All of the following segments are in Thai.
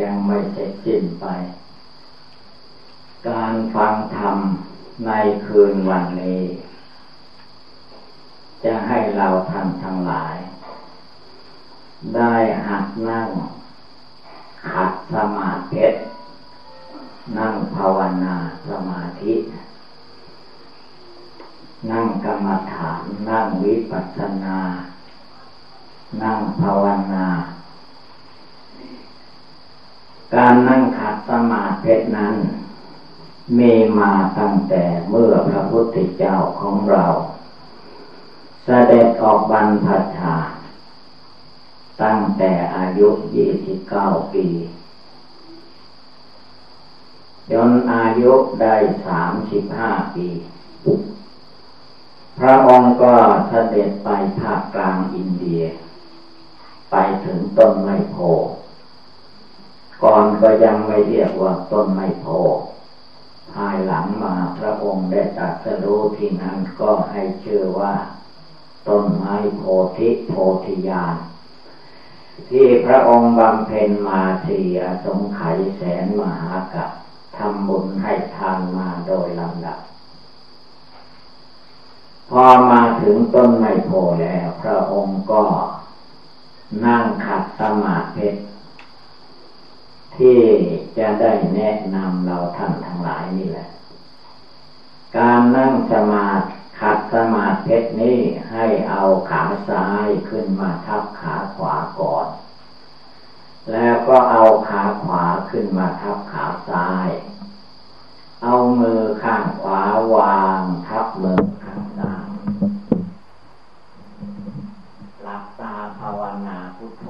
ยังไม่เสร็จสิ้นไป การฟังธรรมในคืนวันนี้ จะให้เราท่านทั้งหลาย ได้หัดนั่งขัดสมาธินั่งภาวนาสมาธิ นั่งกรรมฐาน นั่งวิปัสสนา นั่งภาวนา การนั่งขัดสมาธินั้น มีมาตั้งแต่เมื่อพระพุทธเจ้าของเราเสด็จออกบรรพชา ตั้งแต่อายุยี่สิบเก้าปีจนอายุได้สามสิบห้าปี พระองค์ก็เสด็จไปภาคกลางอินเดีย ไปถึงต้นไมโพ ก่อนก็ยังไม่เรียกว่าต้นไมโพภายหลังมาพระองค์ได้ตรัสรู้ที่นั้นก็ให้ชื่อว่า ต้นไม้โพธิโพธิญาณที่พระองค์บำเพ็ญมาสี่อสงไขยแสนมหากัปทำบุญให้ทานมาโดยลำดับ พอมาถึงต้นไมโพแล้ว พระองค์ก็นั่งขัดสมาธิ ที่จะได้แนะนำเราท่านทั้งหลายนี่แหละ การนั่งสมาขัดสมาธินี้ให้เอาขาซ้ายขึ้นมาทับขาขวาก่อน แล้วก็เอาขาขวาขึ้นมาทับขาซ้าย เอามือข้างขวาวางทับมือข้างซ้าย หลับตาภาวนาพุทโธ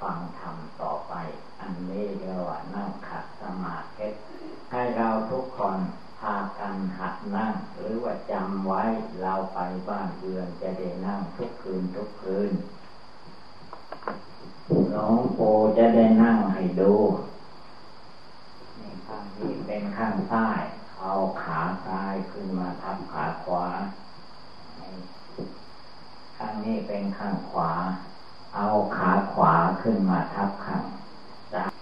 ฟังธรรมต่อไป อันนี้เรียกว่านั่งขัดสมาธิให้เราทุกคนพากันหัดนั่ง หรือว่าจำไว้เราไปบ้านเรือนจะได้นั่ง ทุกคืนทุกคืนหลวงปู่จะได้นั่งให้ดูนี่ข้างนี้เป็นข้างซ้าย เอาขาซ้ายขึ้นมาทับขาขวา ข้างนี้เป็นข้างขวา เอาขาขวาขึ้นมาทับข้างซ้าย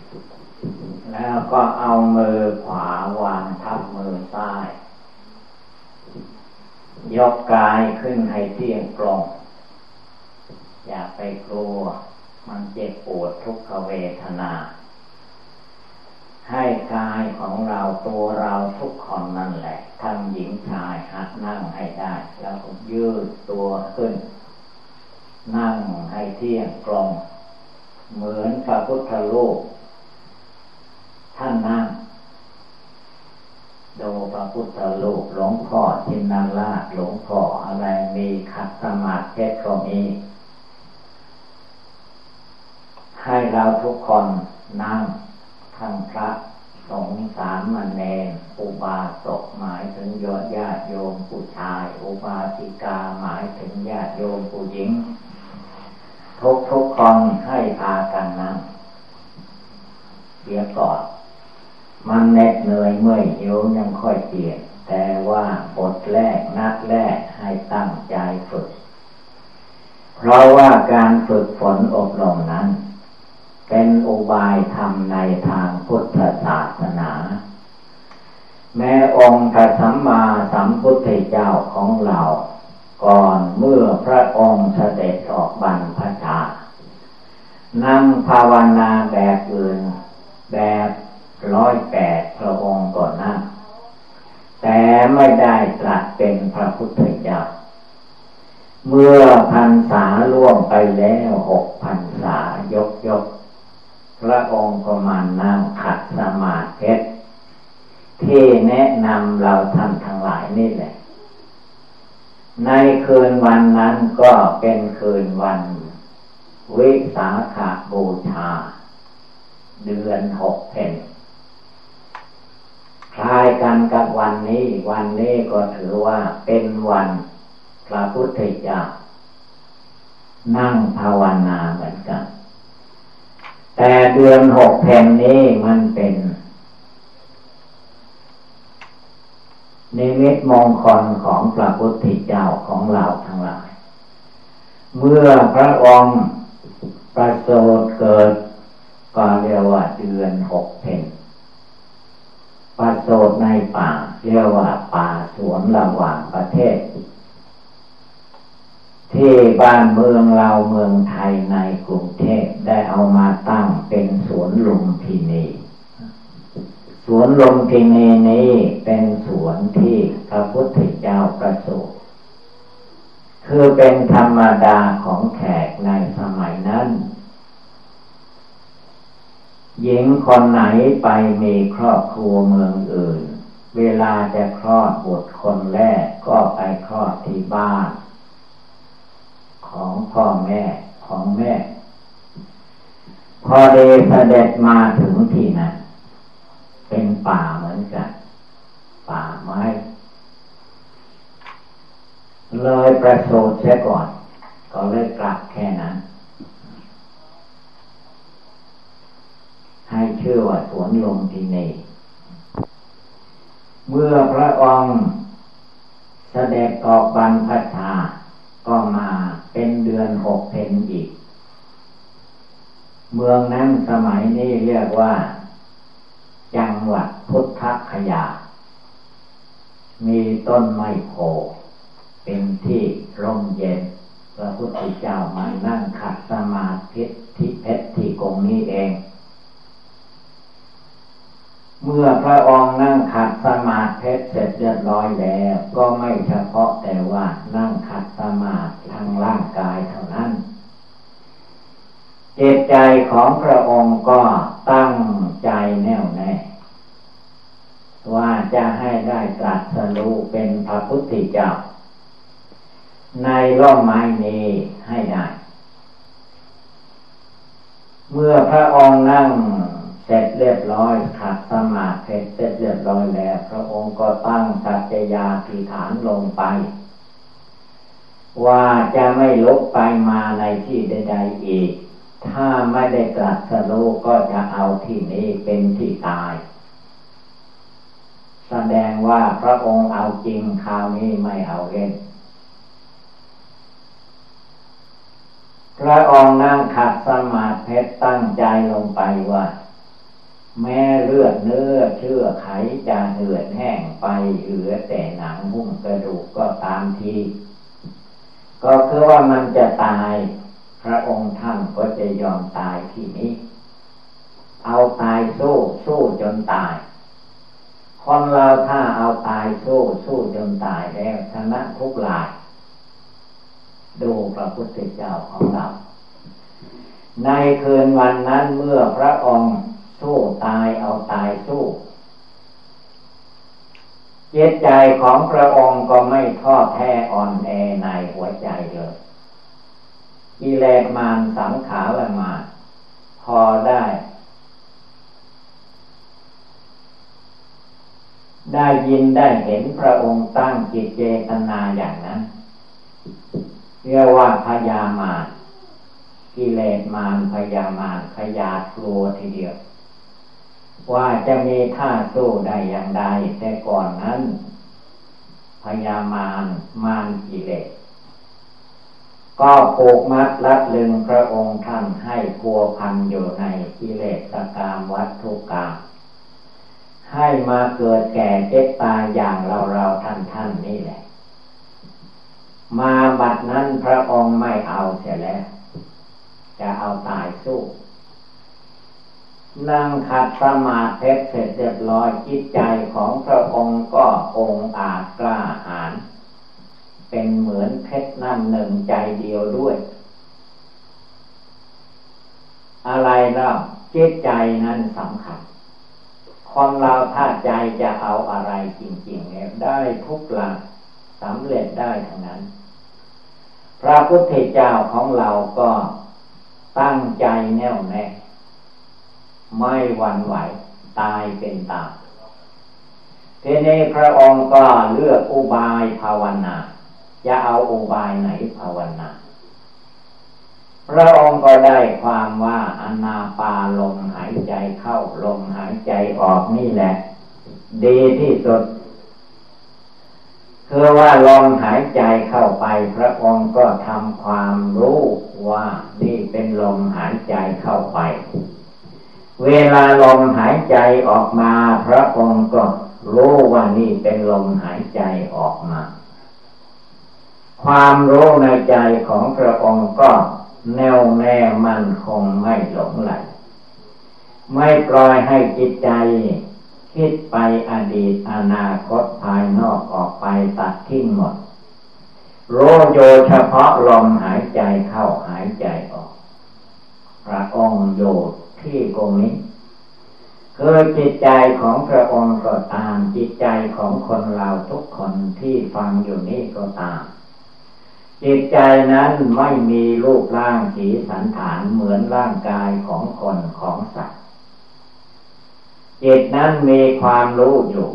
แล้วก็เอามือขวาวางทับมือซ้าย ยกกายขึ้นให้เที่ยงตรง อย่าไปกลัวมันเจ็บปวดทุกขเวทนา ให้กายของเราตัวเรา ทุกคนนั่นแหละทั้งหญิงชายหัดนั่งให้ได้ แล้วก็ยืดตัวขึ้น นั่งให้เที่ยงตรง เหมือนพระพุทธรูปท่านนั่งดูพระพุทธรูปหลวงพ่อทินนาราหลวงพ่ออะไรมีขัดสมาธิก็มีให้เราทุกคนนั่งทั้งพระ สงสามมเณรอุบาสกหมายถึงยอดญาติโยมผู้ชาย อุบาสิกาหมายถึงญาติโยมผู้หญิง ทุกทุกคนให้พากันนั่งเดี๋ยก่อนมันเหน็ดเหนื่อยเมื่อยหิวยังค่อยเปลี่ยนแต่ว่าบทแรกนัดแรกให้ตั้งใจฝึก เพราะว่าการฝึกฝนอบรมนั้น เป็นอุบายธรรมในทางพุทธศาสนา แม้องค์พระสัมมาสัมพุทธเจ้าของเรา ก่อนเมื่อพระองค์เสด็จออกบรรพชา นั่งภาวนาแบบอื่น แบบร้อยแปดพระองค์ก่อนนั่งแต่ไม่ได้ตรัสเป็นพระพุทธเจ้า เมื่อพันษาล่วงไปแล้วหกพันษายกยก พระองค์ก็มานั่งขัดสมาธิที่แนะนำเราท่านทั้งหลายนี่แหละ ในคืนวันนั้นก็เป็นคืนวัน วิสาขาบูชา เดือนหกเพนคล้ายกันกับวันนี้ วันนี้ก็ถือว่าเป็นวันพระพุทธเจ้านั่งภาวนาเหมือนกัน แต่เดือนหกแผ่นนี้มันเป็นนิมิตมงคลของพระพุทธเจ้าของเราทั้งหลาย เมื่อพระองค์ประสูติเกิดก็เรียกว่าเดือนหกแผ่นประสูติในป่าเรียกว่าป่าสวนระหว่างประเทศ บ้านเมืองเราเมืองไทยในกรุงเทพได้เอามาตั้งเป็นสวนลุมพินีสวนลุมพินีนี้เป็นสวนที่พระพุทธเจ้าประสูติคือเป็นธรรมดาของแขกในสมัยนั้น หญิงคนไหนไปมีครอบครัวเมืองอื่น เวลาจะคลอดบุตรคนแรกก็ไปคลอดที่บ้าน ของพ่อแม่ของแม่ พอเดเสด็จมาถึงที่นั้นเป็นป่าเหมือนกัน ป่าไม้ เลยประสูติเสียก่อน ก็เลยกลับแค่นั้น ให้ชื่อว่าสวนลมทีนีเมื่อพระองค์เสด็จออกบรรพชา ก็มาเป็นเดือนหกเพนอีก เมืองนั้นสมัยนี้เรียกว่า จังหวัดพุทธคยา มีต้นไม้โพเป็นที่ร่มเย็น พระพุทธเจ้ามานั่งขัดสมาธิที่เพชรที่กงนี้เอง เมื่อพระองค์นั่งขัดสมาธิเสร็จเรียบร้อยแล้ว ก็ไม่เฉพาะแต่ว่านั่งขัดสมาธิทางร่างกายเท่านั้นจิตใจของพระองค์ก็ตั้งใจแน่วแน่ว่าจะให้ได้ตรัสรู้เป็นพระพุทธเจ้า ในร่มไม้นี้ให้ได้ เมื่อพระองค์นั่ง ร็จเรียบร้อยขัดสมาธิเสร็จเรียบร้อยแล้ว พระองค์ก็ตั้งสัจยาธิฐานลงไป ว่าจะไม่ลุกไปมาในที่ใดๆอีก ถ้าไม่ได้ตรัสรู้ก็จะเอาที่นี้เป็นที่ตาย แสดงว่าพระองค์เอาจริงคราวนี้ไม่เอาเล่นพระองค์นั่งขัดสมาธิตั้งใจลงไปว่า แม่เลือดเนื้อเชื่อไขจะเหือดแห้งไปเหลือแต่หนังหุ้มกระดูกก็ตามทีก็คือว่ามันจะตาย พระองค์ท่านก็จะยอมตายที่นี้ เอาตายสู้สู้จนตาย คนเราถ้าเอาตายสู้สู้จนตายแล้วชนะทุกหลาย ดูพระพุทธเจ้าของเรา ในคืนวันนั้นเมื่อพระองค์ สู้ตายเอาตายสู้เจตใจของพระองค์ก็ไม่ท้อแท้อ่อนแอในหัวใจเลยกิเลสมารสังขารมา พอได้ ได้ยินได้เห็นพระองค์ตั้งจิตเจตนาอย่างนั้น เรียกว่าพยามารกิเลสมารพยามารพยาครัวทีเดียว ว่าจะมีท่าสู้ได้อย่างใดแต่ก่อนนั้น พยามารมารกิเลสก็ผูกมัดรัดลึงพระองค์ท่านให้พัวพันอยู่ในกิเลสกามวัตถุกรรมให้มาเกิดแก่เจ็บตายอย่างเราเราท่านท่านนี่แหละ มาบัดนั้นพระองค์ไม่เอาเสียแล้ว จะเอาตายสู้ นั่งขัดสมาธิเสร็จเรียบร้อยจิตใจของพระองค์ก็องอาจกล้าหาญเป็นเหมือนเพชรน้ำหนึ่งใจเดียวด้วย อะไรเล่าจิตใจนั้นสำคัญคนเราถ้าใจจะเอาอะไรจริงๆเนี่ยได้ทุกหลังสำเร็จได้ทั้งนั้น พระพุทธเจ้าของเราก็ตั้งใจแน่วแน่ ไม่หวั่นไหว ตายเป็นตายทีนี้พระองค์ก็เลือกอุบายภาวนาจะเอาอุบายไหนภาวนา พระองค์ก็ได้ความว่าอนาปาลมหายใจเข้าลมหายใจออกนี่แหละ ดีที่สุด คือว่าลมหายใจเข้าไป พระองค์ก็ทำความรู้ว่านี่เป็นลมหายใจเข้าไป เวลาลมหายใจออกมา พระองค์ก็รู้ว่านี่เป็นลมหายใจออกมา ความรู้ในใจของพระองค์ก็แน่วแน่มั่นคงไม่หลงไหล ไม่ปล่อยให้จิตใจ คิดไปอดีตอนาคตภายนอกออกไปตัดทิ้งหมดรู้โยเฉพาะลมหายใจเข้าหายใจออก พระองค์โย ที่ตรงนี้คือจิตใจของพระองค์ก็ตาม จิตใจของคนเราทุกคนที่ฟังอยู่นี่ก็ตาม จิตใจนั้นไม่มีรูปร่างสีสันฐานเหมือนร่างกายของคนของสัตว์จิตนั้นมีความรู้อยู่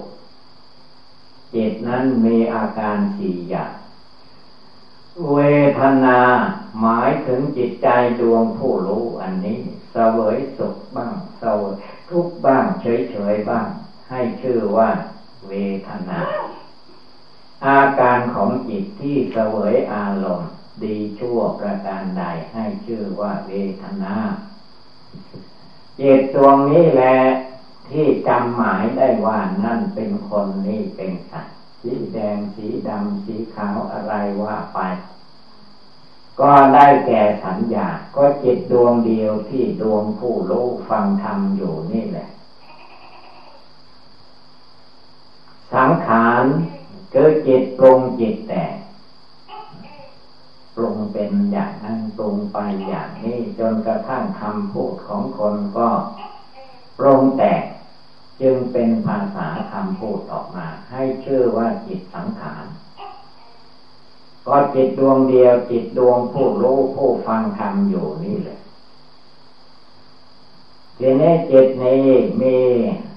จิตนั้นมีอาการสี่อย่างเวทนาหมายถึงจิตใจดวงผู้รู้อันนี้ สวยสุขบ้างเสวยทุกบ้างเฉยๆบ้าง ให้ชื่อว่า เวทนา อาการของจิตที่เสวยอารมณ์ดีชั่วประการใดให้ชื่อว่าเวทนาจิตดวงนี้แหละที่จำหมายได้ว่านั่นเป็นคนนี่เป็นสัตว์สีแดงสีดำสีขาวอะไรว่าไป ก็ได้แก่สัญญา ก็จิตดวงเดียวที่ดวงผู้รู้ฟังธรรมอยู่นี่แหละ สังขารเกิดจิตปรุงจิตแต่ปรุงเป็นอย่างนั้นปรุงไปอย่างนี้จนกระทั่งคำพูดของคนก็ปรุงแต่จึงเป็นภาษาคำพูดออกมา ให้ชื่อว่าจิตสังขาร ก็จิตดวงเดียวจิตดวงผู้รู้ผู้ฟังธรรมอยู่นี่แหละทีนี้จิตนี้มี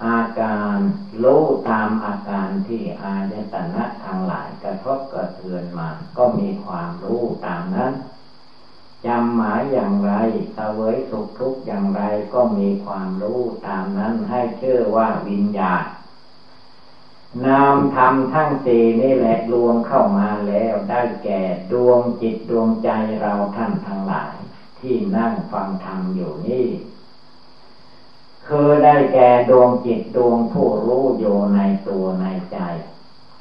อาการรู้ตามอาการที่อายตนะทางหลายกระทบกระเทือนมา ก็มีความรู้ตามนั้นจำหมายอย่างไรเสวยสุขทุกข์อย่างไรก็มีความรู้ตามนั้นให้ชื่อว่าวิญญาณ นามธรรมทั้งสี่นี่แหละรวมเข้ามาแล้วได้แก่ดวงจิตดวงใจเราท่านทั้งหลาย ที่นั่งฟังธรรมอยู่นี่คือได้แก่ดวงจิตดวงผู้รู้อยู่ในตัวในใจ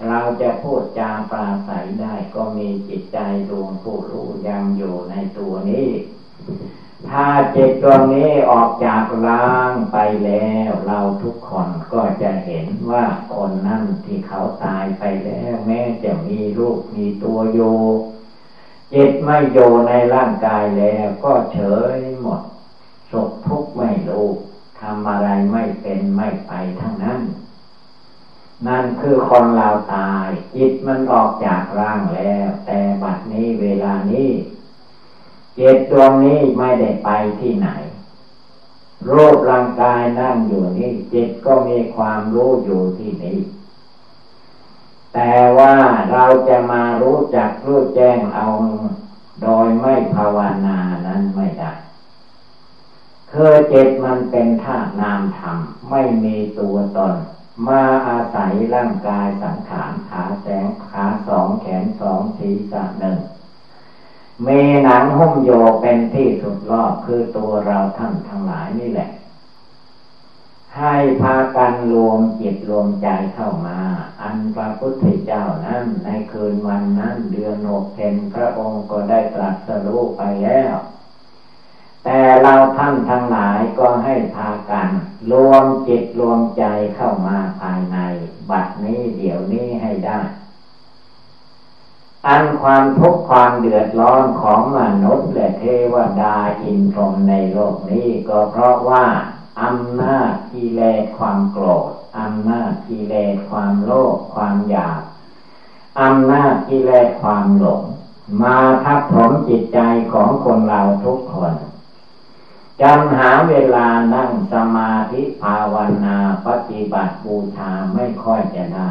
เราจะพูดจาปราศัยได้ก็มีจิตใจดวงผู้รู้ยังอยู่ในตัวนี้ ถ้าจิตดวงนี้ออกจากร่างไปแล้ว เราทุกคนก็จะเห็นว่าคนนั่นที่เขาตายไปแล้ว แม้จะมีรูปมีตัวโยจิตไม่โยในร่างกายแล้วก็เฉยหมดสุขทุกข์ไม่รู้ทำอะไรไม่เป็นไม่ไปทั้งนั้น นั่นคือคนเราตาย จิตมันออกจากร่างแล้ว แต่บัดนี้เวลานี้ จิตดวงนี้ไม่ได้ไปที่ไหน รูปร่างกายนั่งอยู่นี่จิตก็มีความรู้อยู่ที่นี้แต่ว่าเราจะมารู้จักรู้แจ้งเอาโดยไม่ภาวนานั้นไม่ได้คือจิตมันเป็นธาตุนามธรรม ไม่มีตัวตน มาอาศัยร่างกายสังขารขาแสงขาสองแขนสองศีรษะหนึ่ง มีหนังหุ้มโยเป็นที่สุดรอบคือตัวเราท่านทั้งหลายนี่แหละ ให้พากันรวมจิตรวมใจเข้ามา อันพระพุทธเจ้านั้นในคืนวันนั้นเดือนหกเพนพระองค์ก็ได้ตรัสรู้ไปแล้ว แต่เราท่านทั้งหลายก็ให้พากัน รวมจิตรวมใจเข้ามาภายใน บัดนี้เดี๋ยวนี้ให้ได้ อันความทุกข์ความเดือดร้อนของมนุษย์และเทวดาอินทรมในโลกนี้ก็เพราะว่าอำนาจกิเลสความโกรธอำนาจกิเลสความโลภความอยากอำนาจกิเลสความหลง มาทับถมจิตใจของคนเราทุกคนจำหาเวลานั่งสมาธิภาวนาปฏิบัติบูชาไม่ค่อยจะได้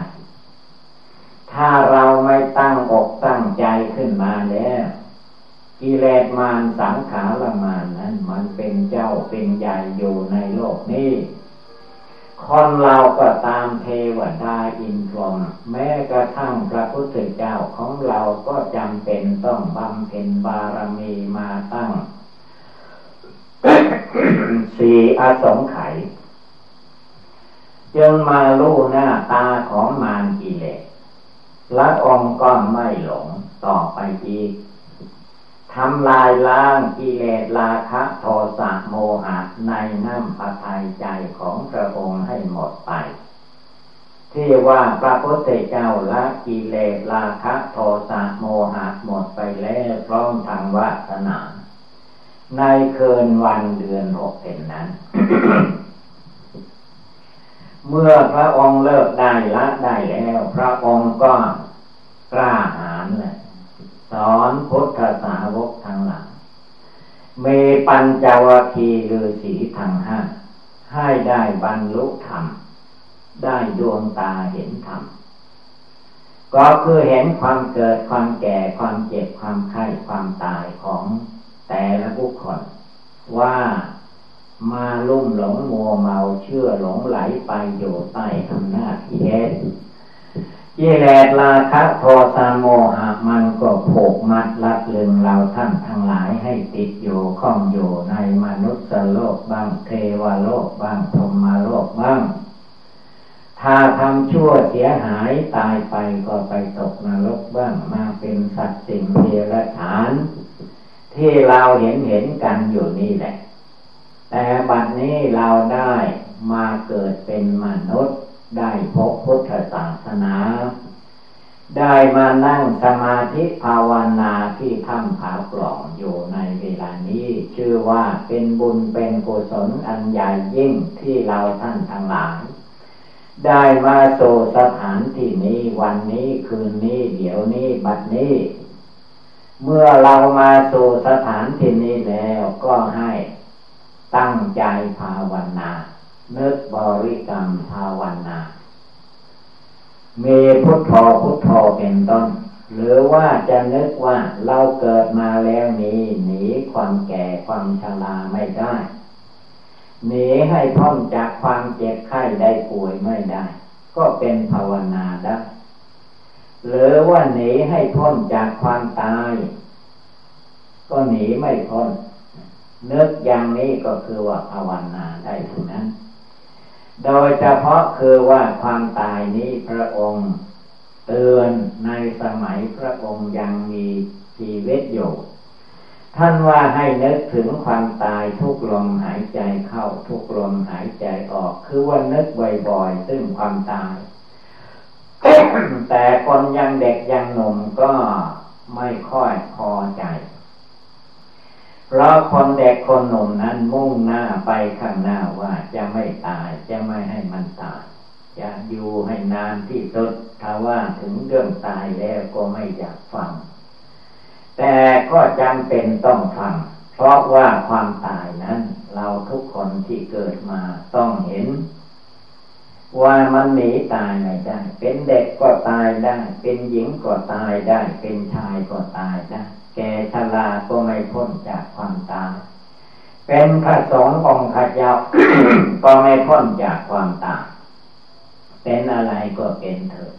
ถ้าเราไม่ตั้งอกตั้งใจขึ้นมาแล้วกิเลสมารสังขารมานนั้น มันเป็นเจ้าเป็นใหญ่อยู่ในโลกนี้คนเราก็ตามเทวดาอินทรมแม้กระทั่งพระพุทธเจ้าของเราก็จำเป็นต้องบำเพ็ญบารมีมาตั้งสี่อาสงไขยจึงมาลู่หน้าตาของมารกิเลส ละองค์ก็ไม่หลงต่อไปอีกทำลายล้างกิเลสราคะโทสะโมหะในน้ำพระทัยใจของพระองค์ให้หมดไป ที่ว่าพระพุทธเจ้าละกิเลสราคะโทสะโมหะหมดไปแล้วพร้อมทางวาสนา ในคืนวันเดือนหกเป็นนั้น เมื่อพระองค์เลิกได้ละได้แล้ว พระองค์ก็กล้าหาญเลยสอนพุทธสาวกทั้งหลายมีปัญจวคีฤาษีทั้งห้าให้ได้บรรลุธรรม ได้ดวงตาเห็นธรรม ก็คือเห็นความเกิดความแก่ความเจ็บความไข้ความตายของแต่ละบุคคลว่า มาลุ่มหลงมัวเมาเชื่อหลงไหลไปอยู่ใต้อำนาจเหตุกิเลสราคะโทสะโมหะมันก็ผูกมัดลัดลึงเราท่านทั้งหลายให้ติดอยู่ข้องอยู่ในมนุษย์โลกบ้างเทวโลกบ้างพรมโลกบ้าง ถ้าทำชั่วเสียหายตายไปก็ไปตกนรกบ้างมาเป็นสัตว์สิ่งเดรัจฉาน ที่เราเห็นเห็นกันอยู่นี่แหละ แต่บัดนี้เราได้มาเกิดเป็นมนุษย์ ได้พบพุทธศาสนา ได้มานั่งสมาธิภาวนาที่ถ้ำผาปล่องอยู่ในเวลานี้ ชื่อว่าเป็นบุญเป็นกุศลอันใหญ่ยิ่งที่เราท่านทั้งหลาย ได้มาโ่สถานที่นี้วันนี้คืนนี้เดี๋ยวนี้บัดนี้ เมื่อเรามาโ่สถานที่นี้แล้วก็ให้ ตั้งใจภาวนานึกบริกรรมภาวนามีพุทโธพุทโธเป็นต้น หรือว่าจะนึกว่าเราเกิดมาแล้วนี้หนีความแก่ความชราไม่ได้หนีให้พ้นจากความเจ็บไข้ได้ป่วยไม่ได้ ก็เป็นภาวนาได้หรือว่าหนีให้พ้นจากความตาย ก็หนีไม่พ้น นึกอย่างนี้ก็คือว่าภาวนาได้ทุนั้น โดยเฉพาะคือว่าความตายนี้พระองค์เตือนในสมัยพระองค์ยังมีชีวิตอยู่ ท่านว่าให้นึกถึงความตายทุกลมหายใจเข้าทุกลมหายใจออก คือว่านึกบ่อยๆซึ่งความตาย แต่คนยังเด็กยังหนุ่มก็ไม่ค่อยพอใจ เพราะคนเด็กคนหนุ่มนั้นมุ่งหน้าไปข้างหน้าว่าจะไม่ตายจะไม่ให้มันตายจะอยู่ให้นานที่สุดถ้าว่าถึงเรื่องตายแล้วก็ไม่อยากฟัง แต่ก็จำเป็นต้องฟัง เพราะว่าความตายนั้น เราทุกคนที่เกิดมาต้องเห็น ว่ามันหนีตายไม่ได้ เป็นเด็กก็ตายได้ เป็นหญิงก็ตายได้ เป็นชายก็ตายได้ แก่ชราก็ไม่พ้นจากความตาย เป็นพระสงฆ์องค์ขยาก็ไม่พ้นจากความตายเป็นอะไรก็เป็นเถอะ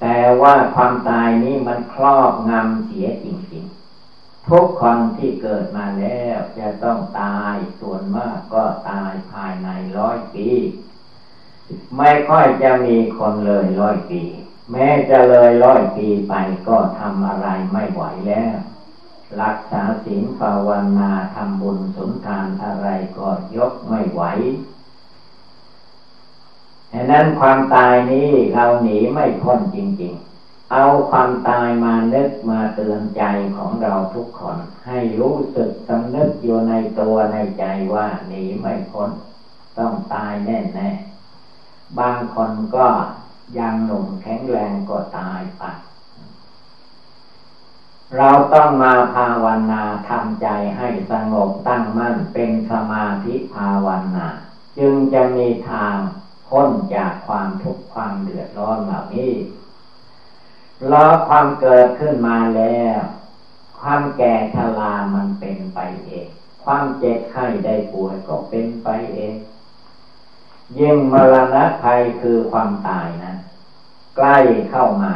แต่ว่าความตายนี้มันครอบงำเสียจริงๆทุกคนที่เกิดมาแล้วจะต้องตายส่วนมากก็ตายภายในร้อยปี ไม่ค่อยจะมีคนเลยร้อยปี แม้จะเลยร้อยปีไปก็ทำอะไรไม่ไหวแล้ว รักษาศีลภาวนาทำบุญสมทานอะไรก็ยกไม่ไหวดังนั้นความตายนี้เราหนีไม่พ้นจริง ๆ เอาความตายมานึกมาเตือนใจของเราทุกคน ให้รู้สึกสำนึกอยู่ในตัวในใจว่าหนีไม่พ้น ต้องตายแน่ๆ บางคนก็ ยังหนุ่มแข็งแรงก็ตายไป เราต้องมาภาวนาทำใจให้สงบตั้งมั่นเป็นสมาธิภาวนา จึงจะมีทางพ้นจากความทุกข์ความเดือดร้อนเหล่านี้รอความเกิดขึ้นมาแล้ว ความแก่ชรามันเป็นไปเอง ความเจ็บไข้ได้ป่วยก็เป็นไปเอง ยิ่งมรณะภัยคือความตายนะใกล้เข้ามา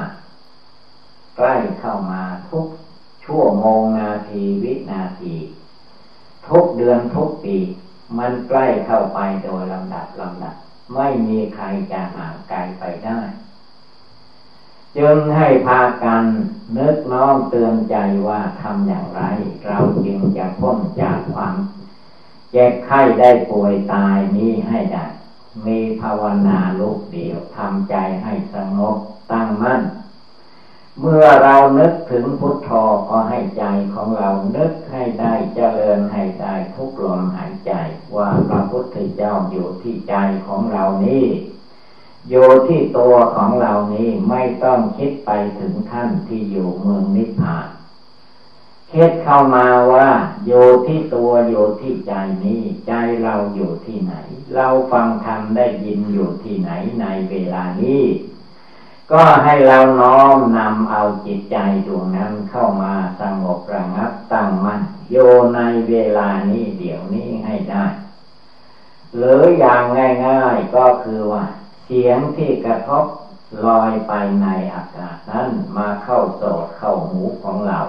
ใกล้เข้ามาทุกชั่วโมงนาทีวินาที ทุกเดือนทุกปี มันใกล้เข้าไปโดยลำดับลำดับ ไม่มีใครจะห่างไกลไปได้จึงให้พากันนึกน้อมเตือนใจว่าทำอย่างไร เราจึงจะพ้นจากความเจ็บไข้ได้ป่วยตายนี้ให้ได้ มีภาวนาลูกเดียวทำใจให้สงบตั้งมั่น เมื่อเรานึกถึงพุทโธก็ให้ใจของเรานึกให้ได้เจริญให้ได้ทุกลมหายใจ ว่าพระพุทธเจ้าอยู่ที่ใจของเรานี้อยู่ที่ตัวของเรานี้ไม่ต้องคิดไปถึงท่านที่อยู่เมืองนิพพาน คิดเข้ามาว่าอยู่ที่ตัวอยู่ที่ใจนี้ ใจเราอยู่ที่ไหน เราฟังธรรมได้ยินอยู่ที่ไหนในเวลานี้ ก็ให้เราน้อมนำเอาจิตใจดวงนั้นเข้ามาสงบระงับตั้งมัน่นโยในเวลานี้เดี๋ยวนี้ให้ได้ หรืออย่างง่าย ๆก็คือว่า เสียงที่กระทบลอยไปในอากาศนั้นมาเข้าโสดเข้าหูของเรา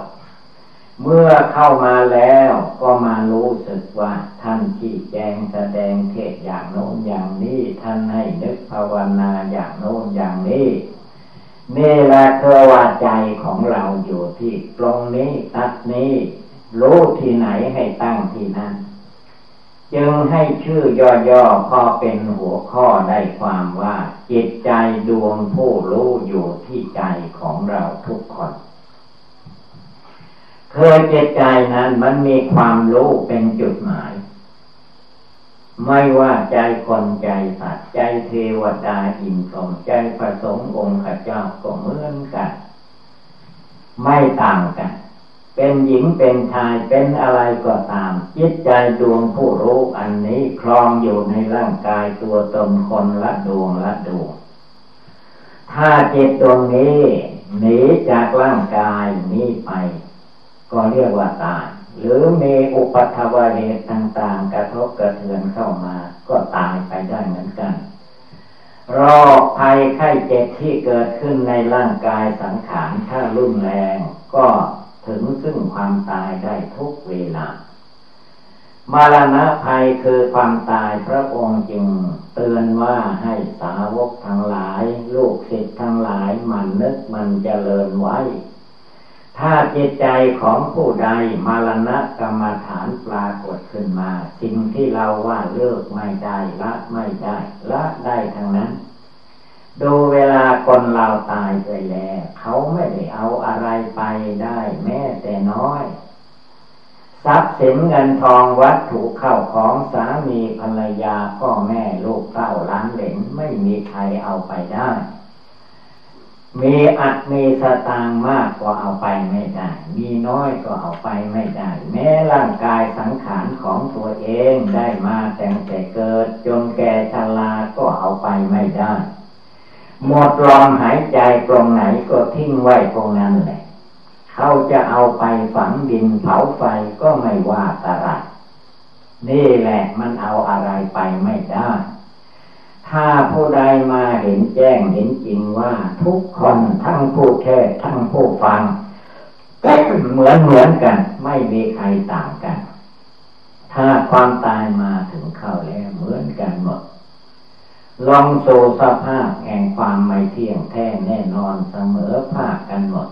เมื่อเข้ามาแล้วก็มารู้สึกว่าท่านที่แจงแสดงเทศอย่างโน้นอย่างนี้ ท่านให้นึกภาวนาอย่างโน้นอย่างนี้นี่แหละคือว่าใจของเราอยู่ที่ตรงนี้ตัดนี้รู้ที่ไหนให้ตั้งที่นั้น จึงให้ชื่อย่อๆพอเป็นหัวข้อได้ความว่า จิตใจดวงผู้รู้อยู่ที่ใจของเราทุกคน คือจิตใจนั้นมันมีความรู้เป็นจุดหมาย ไม่ว่าใจคนใจสัตว์ใจเทวดาอินทร์ใจประสงค์องค์ข้าเจ้าก็เหมือนกัน ไม่ต่างกัน เป็นหญิงเป็นชายเป็นอะไรก็ตาม จิตใจดวงผู้รู้อันนี้คลองอยู่ในร่างกายตัวตนคนละดวงละดวงถ้าจิตดวงนี้หนีจากร่างกายนี้ไป ก็เรียกว่าตาย หรือมีอุปัทวเหตุต่างๆ กระทบกระเทือนเข้ามา ก็ตายไปได้เหมือนกันโรคภัยไข้เจ็บที่เกิดขึ้นในร่างกายสังขารถ้ารุนแรงก็ถึงซึ่งความตายได้ทุกเวลามารณะภัยคือความตายพระองค์จึงเตือนว่าให้สาวกทั้งหลาย ลูกศิษย์ทั้งหลายมันนึกมันเจริญไว้ ถ้าจิตใจของผู้ใดมรณะกรรมฐานปรากฏขึ้นมา สิ่งที่เราว่าเลิกไม่ได้ละไม่ได้ละได้ทั้งนั้น ดูเวลาคนเราตายไปแล้ว เขาไม่ได้เอาอะไรไปได้แม้แต่น้อย ทรัพย์สินเงินทองวัตถุเข้าของสามีภรรยาพ่อแม่ลูกเต้าล้านเหลนไม่มีใครเอาไปได้ มีอัดมีสตางมากก็เอาไปไม่ได้ มีน้อยก็เอาไปไม่ได้ แม้ร่างกายสังขารของตัวเองได้มาแต่งแต่เกิด จนแก่ชราก็เอาไปไม่ได้ หมดลมหายใจตรงไหนก็ทิ้งไว้ตรงนั้นแหละ เขาจะเอาไปฝังดินเผาไฟก็ไม่ว่าอะไรนี่แหละมันเอาอะไรไปไม่ได้ ถ้าผู้ใดมาเห็นแจ้งเห็นจริงว่าทุกคนทั้งผู้แค่ทั้งผู้ฟังเหมือนเหมือนกัน ไม่มีใครต่างกัน ถ้าความตายมาถึงเข้าแล้วเหมือนกันหมดลองสู่สภาพแห่งความไม่เที่ยงแท้แน่นอนเสมอภาคกันหมด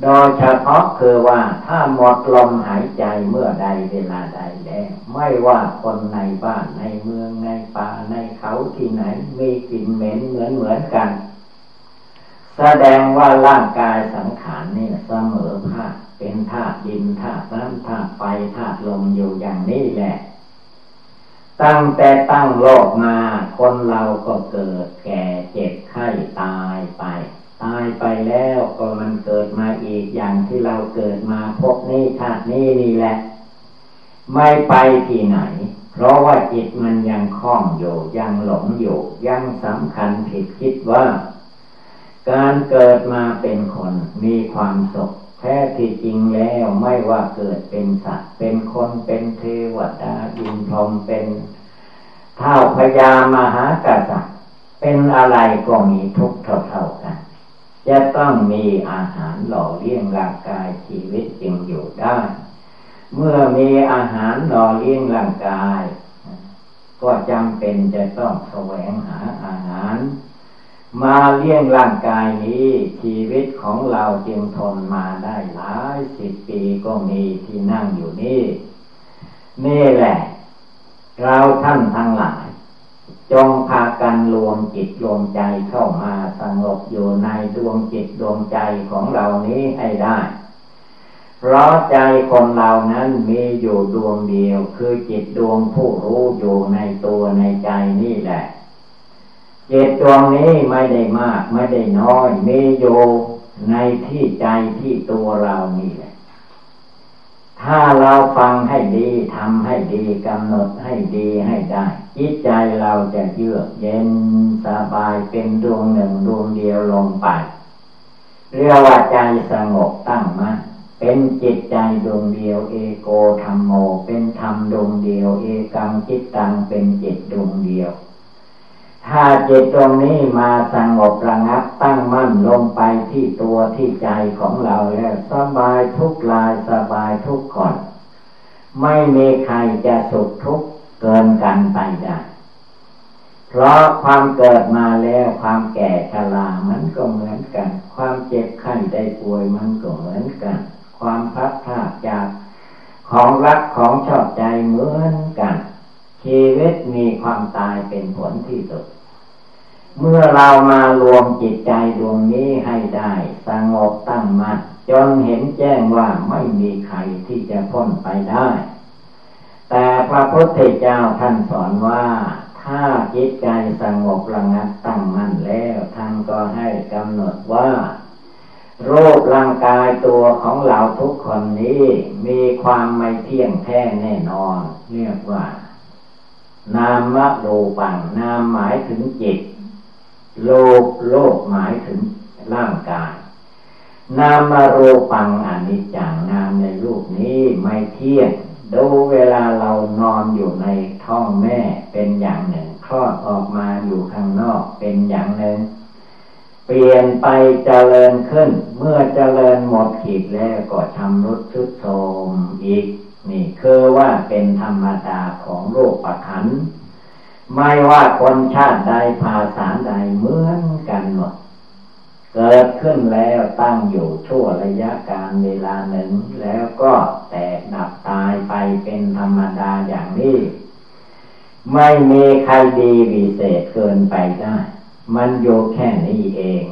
โดยเฉพาะคือว่าถ้าหมดลมหายใจเมื่อใดเวลาใดแล้วไม่ว่าคนในบ้านในเมืองในป่าในเขาที่ไหนมีกลิ่นเหม็นเหมือนเหมือนกัน แสดงว่าร่างกายสังขารนี่เสมอภาคเป็นธาตุดินธาตุน้ำธาตุไฟธาตุลมอยู่อย่างนี้แหละ ตั้งแต่ตั้งโลกมาคนเราก็เกิดแก่เจ็บไข้ตายไป ตายไปแล้วก็มันเกิดมาอีกอย่างที่เราเกิดมาพบนี้ชาตินี้นี่แหละ ไม่ไปที่ไหน เพราะว่าจิตมันยังคล้องอยู่ยังหลงอยู่ยังสำคัญผิดคิดว่า การเกิดมาเป็นคนมีความสุขแท้ที่จริงแล้วไม่ว่าเกิดเป็นสัตว์เป็นคนเป็นเทวดาอินทรมเป็นเท่าพญามหากษัตริย์เป็นอะไรก็มีทุกเท่าๆกัน จะต้องมีอาหารหล่อเลี้ยงร่างกายชีวิตจึงอยู่ได้ เมื่อมีอาหารหล่อเลี้ยงร่างกาย ก็จำเป็นจะต้องแสวงหาอาหาร มาเลี้ยงร่างกายนี้ชีวิตของเราจึงทนมาได้หลายสิบปีก็มีที่นั่งอยู่นี่นี่แหละ เราท่านทั้งหลาย จงพากันรวมจิตรวมใจเข้ามาสงบอยู่ในดวงจิตดวงใจของเรานี้ให้ได้เพราะใจคนเรานั้นมีอยู่ดวงเดียว คือจิตดวงผู้รู้อยู่ในตัวในใจนี่แหละจิตดวงนี้ไม่ได้มากไม่ได้น้อย มีอยู่ในที่ใจที่ตัวเรานี่แหละ ถ้าเราฟังให้ดีทำให้ดีกำหนดให้ดีให้ได้ จิตใจเราจะเยือกเย็นสบายเป็นดวงหนึ่งดวงเดียวลงไป เรียกว่าใจสงบตั้งมั่นเป็นจิตใจดวงเดียวเอโกธรรมโม เป็นธรรมดวงเดียว เอกังจิตตังเป็นจิตดวงเดียว ถ้าจิตตรงนี้มาสงบระงับตั้งมั่นลงไปที่ตัวที่ใจของเราแล้วสบายทุกลายสบายทุกคน ไม่มีใครจะสุขทุกข์เกินกันไปได้เพราะความเกิดมาแล้วความแก่ชรามันก็เหมือนกัน ความเจ็บไข้ได้ป่วยมันก็เหมือนกัน ความพัดพลาดจากของรักของชอบใจเหมือนกัน ชีวิตมีความตายเป็นผลที่สุด เมื่อเรามารวมจิตใจดวงนี้ให้ได้ สงบตั้งมัน่นจนเห็นแจ้งว่าไม่มีใครที่จะพ้นไปได้ แต่พระพุทธเจ้าท่านสอนว่าถ้าจิตใจสงบระงับตั้งมั่นแล้วท่านก็ให้กำหนดว่าโรคร่างกายตัวของเราทุกคนนี้ มีความไม่เที่ยงแท้แน่นอน เรียกว่า นามะโลปัง นามหมายถึงจิต โลกโลกหมายถึงร่างกาย นามโรปังอนิจจังนามในรูปนี้ไม่เที่ยงดูเวลาเรานอนอยู่ในท้องแม่เป็นอย่างหนึ่งคลอดออกมาอยู่ข้างนอกเป็นอย่างหนึ่ง เปลี่ยนไปเจริญขึ้น เมื่อเจริญหมดขีดแล้วก็ทำรุดชุดโทมอีก นี่คือว่าเป็นธรรมดาของโลกประขัน ไม่ว่าคนชาติใดภาษาใดเหมือนกันหมด เกิดขึ้นแล้วตั้งอยู่ชั่วระยะการเวลาหนึ่ง แล้วก็แตกดับตายไปเป็นธรรมดาอย่างนี้ ไม่มีใครดีวิเศษเกินไปได้ มันอยู่แค่นี้เอง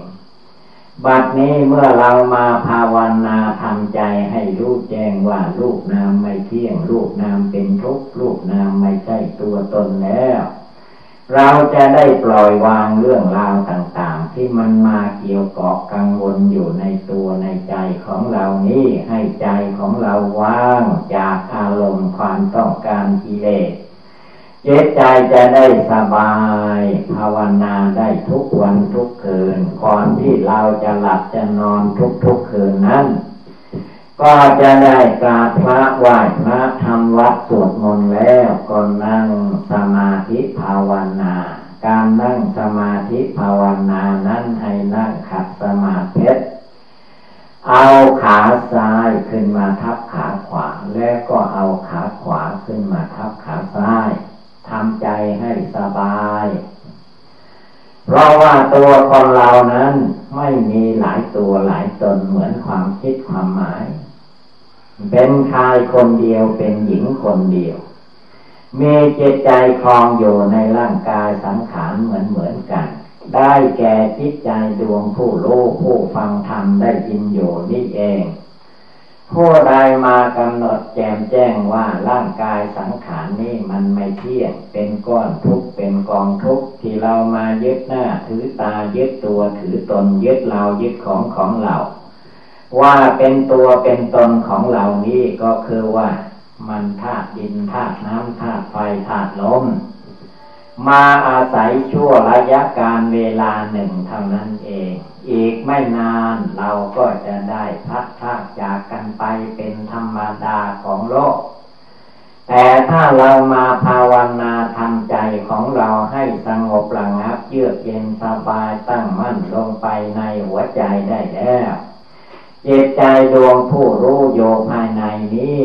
บัดนี้เมื่อเรามาภาวนาทำใจให้รู้แจ้งว่ารูปนามไม่เที่ยง รูปนามเป็นทุกข์รูปนามไม่ใช่ตัวตนแล้ว เราจะได้ปล่อยวางเรื่องราวต่าง ๆ ที่มันมาเกี่ยวเกาะกังวลอยู่ในตัวในใจของเรานี้ให้ใจของเราว่างจากอารมณ์ความต้องการกิเลส จิตใจจะได้สบายภาวนาได้ทุกวันทุกคืน ก่อนที่เราจะหลับจะนอนทุกทุกคืนนั้น ก็จะได้กราบพระไหว้พระทำวัดสวดมนต์แล้วก็นั่งสมาธิภาวนา การนั่งสมาธิภาวนานั้นให้นั่งขัดสมาธิเอาขาซ้ายขึ้นมาทับขาขวา แล้วก็เอาขาขวาขึ้นมาทับขาซ้าย ทำใจให้สบาย เพราะว่าตัวคนเรานั้นไม่มีหลายตัวหลายตนเหมือนความคิดความหมาย เป็นชายคนเดียวเป็นหญิงคนเดียว มีจิตใจคลองอยู่ในร่างกายสังขารเหมือนเหมือนกัน ได้แก่จิตใจดวงผู้รู้ผู้ฟังธรรมได้ยินอยู่นี่เอง ผู้ใดมากำหนดแจมแจ้งว่าร่างกายสังขารนี่มันไม่เที่ยง เป็นก้อนทุกเป็นกองทุกที่เรามายึดหน้า ถือตายึดตัวถือตนยึดเรายึดของของเรา ว่าเป็นตัวเป็นตนของเรานี้ก็คือว่า มันธาตุดินธาตุน้ำธาตุไฟธาตุลม มาอาศัยชั่วระยะการเวลาหนึ่งเท่านั้นเอง อีกไม่นานเราก็จะได้พัดพากจากกันไปเป็นธรรมดาของโลก แต่ถ้าเรามาภาวนาทำใจของเราให้สงบระงับเยือกเย็นสบายตั้งมั่นลงไปในหัวใจได้แล้วจิตใจดวงผู้รู้โยภายในนี้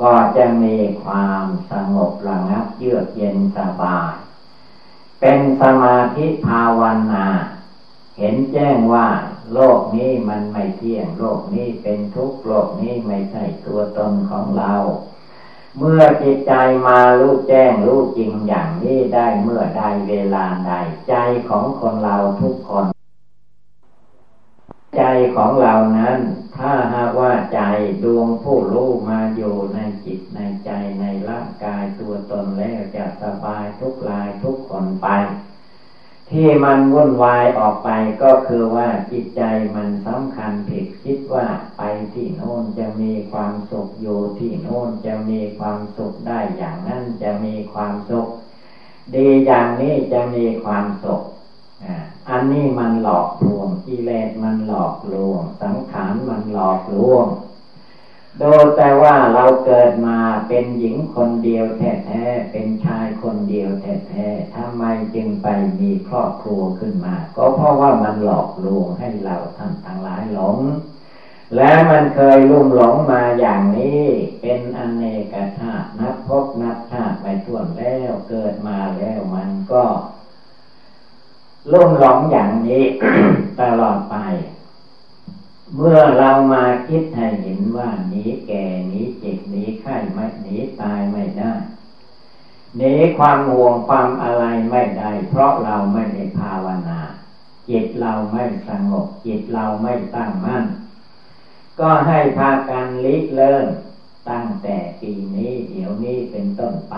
ก็จะมีความสงบระงับเยือกเย็นสบาย เป็นสมาธิภาวนา เห็นแจ้งว่า โลกนี้มันไม่เที่ยง โลกนี้เป็นทุกข์ โลกนี้ไม่ใช่ตัวตนของเรา เมื่อจิตใจมารู้แจ้งรู้จริงอย่างนี้ได้เมื่อใดเวลาใดใจของคนเราทุกคน ใจของเรานั้น ถ้าหากว่าใจดวงผู้รู้มาอยู่ในจิตในใจในร่างกายตัวตนแล้วจะสบายทุกลายทุกคนไป ที่มันวุ่นวายออกไปก็คือว่าจิตใจมันสำคัญผิดคิดว่าไปที่โน้นจะมีความสุขอยู่ที่โน้นจะมีความสุขได้อย่างนั้นจะมีความสุข ดีอย่างนี้จะมีความสุข อันนี้มันหลอกลวงกิเลสมันหลอกลวง สังขารมันหลอกลวง โดยแต่ว่าเราเกิดมาเป็นหญิงคนเดียวแท้ๆเป็นชายคนเดียวแท้ๆทำไมจึงไปมีครอบครัวขึ้นมา ก็เพราะว่ามันหลอกลวงให้เราท่านทั้งหลายหลง และมันเคยลุ่มหลงมาอย่างนี้ เป็นอเนกชาตินับพบนับชาติไปทั่วแล้วเกิดมาแล้วมันก็ ลุ่มหลงอย่างนี้ตลอดไป เมื่อเรามาคิดให้เห็นว่านีแก่นีเจ็บนีไข้ไม่นีตายไม่ได้นีความห่วงความอะไรไม่ได้ เพราะเราไม่ได้ภาวนา จิตเราไม่สงบจิตเราไม่ตั้งมั่น ก็ให้พากันลิเริ่มตั้งแต่ปีนี้เดี๋ยวนี้เป็นต้นไป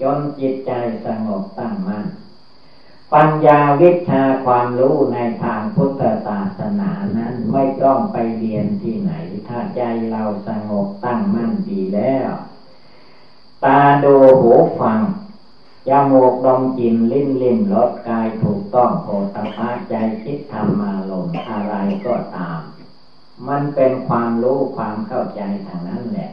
จนจิตใจสงบตั้งมั่น ปัญญาวิชาความรู้ในทางพุทธศาสนานั้นไม่ต้องไปเรียนที่ไหน ถ้าใจเราสงบตั้งมั่นดีแล้ว ตาดูหูฟังจมูกดมกลิ่นลิ้นลิ้มรสกายถูกต้องโผฏฐะใจคิดธรรมาลมอะไรก็ตาม มันเป็นความรู้ความเข้าใจทางนั้นแหละ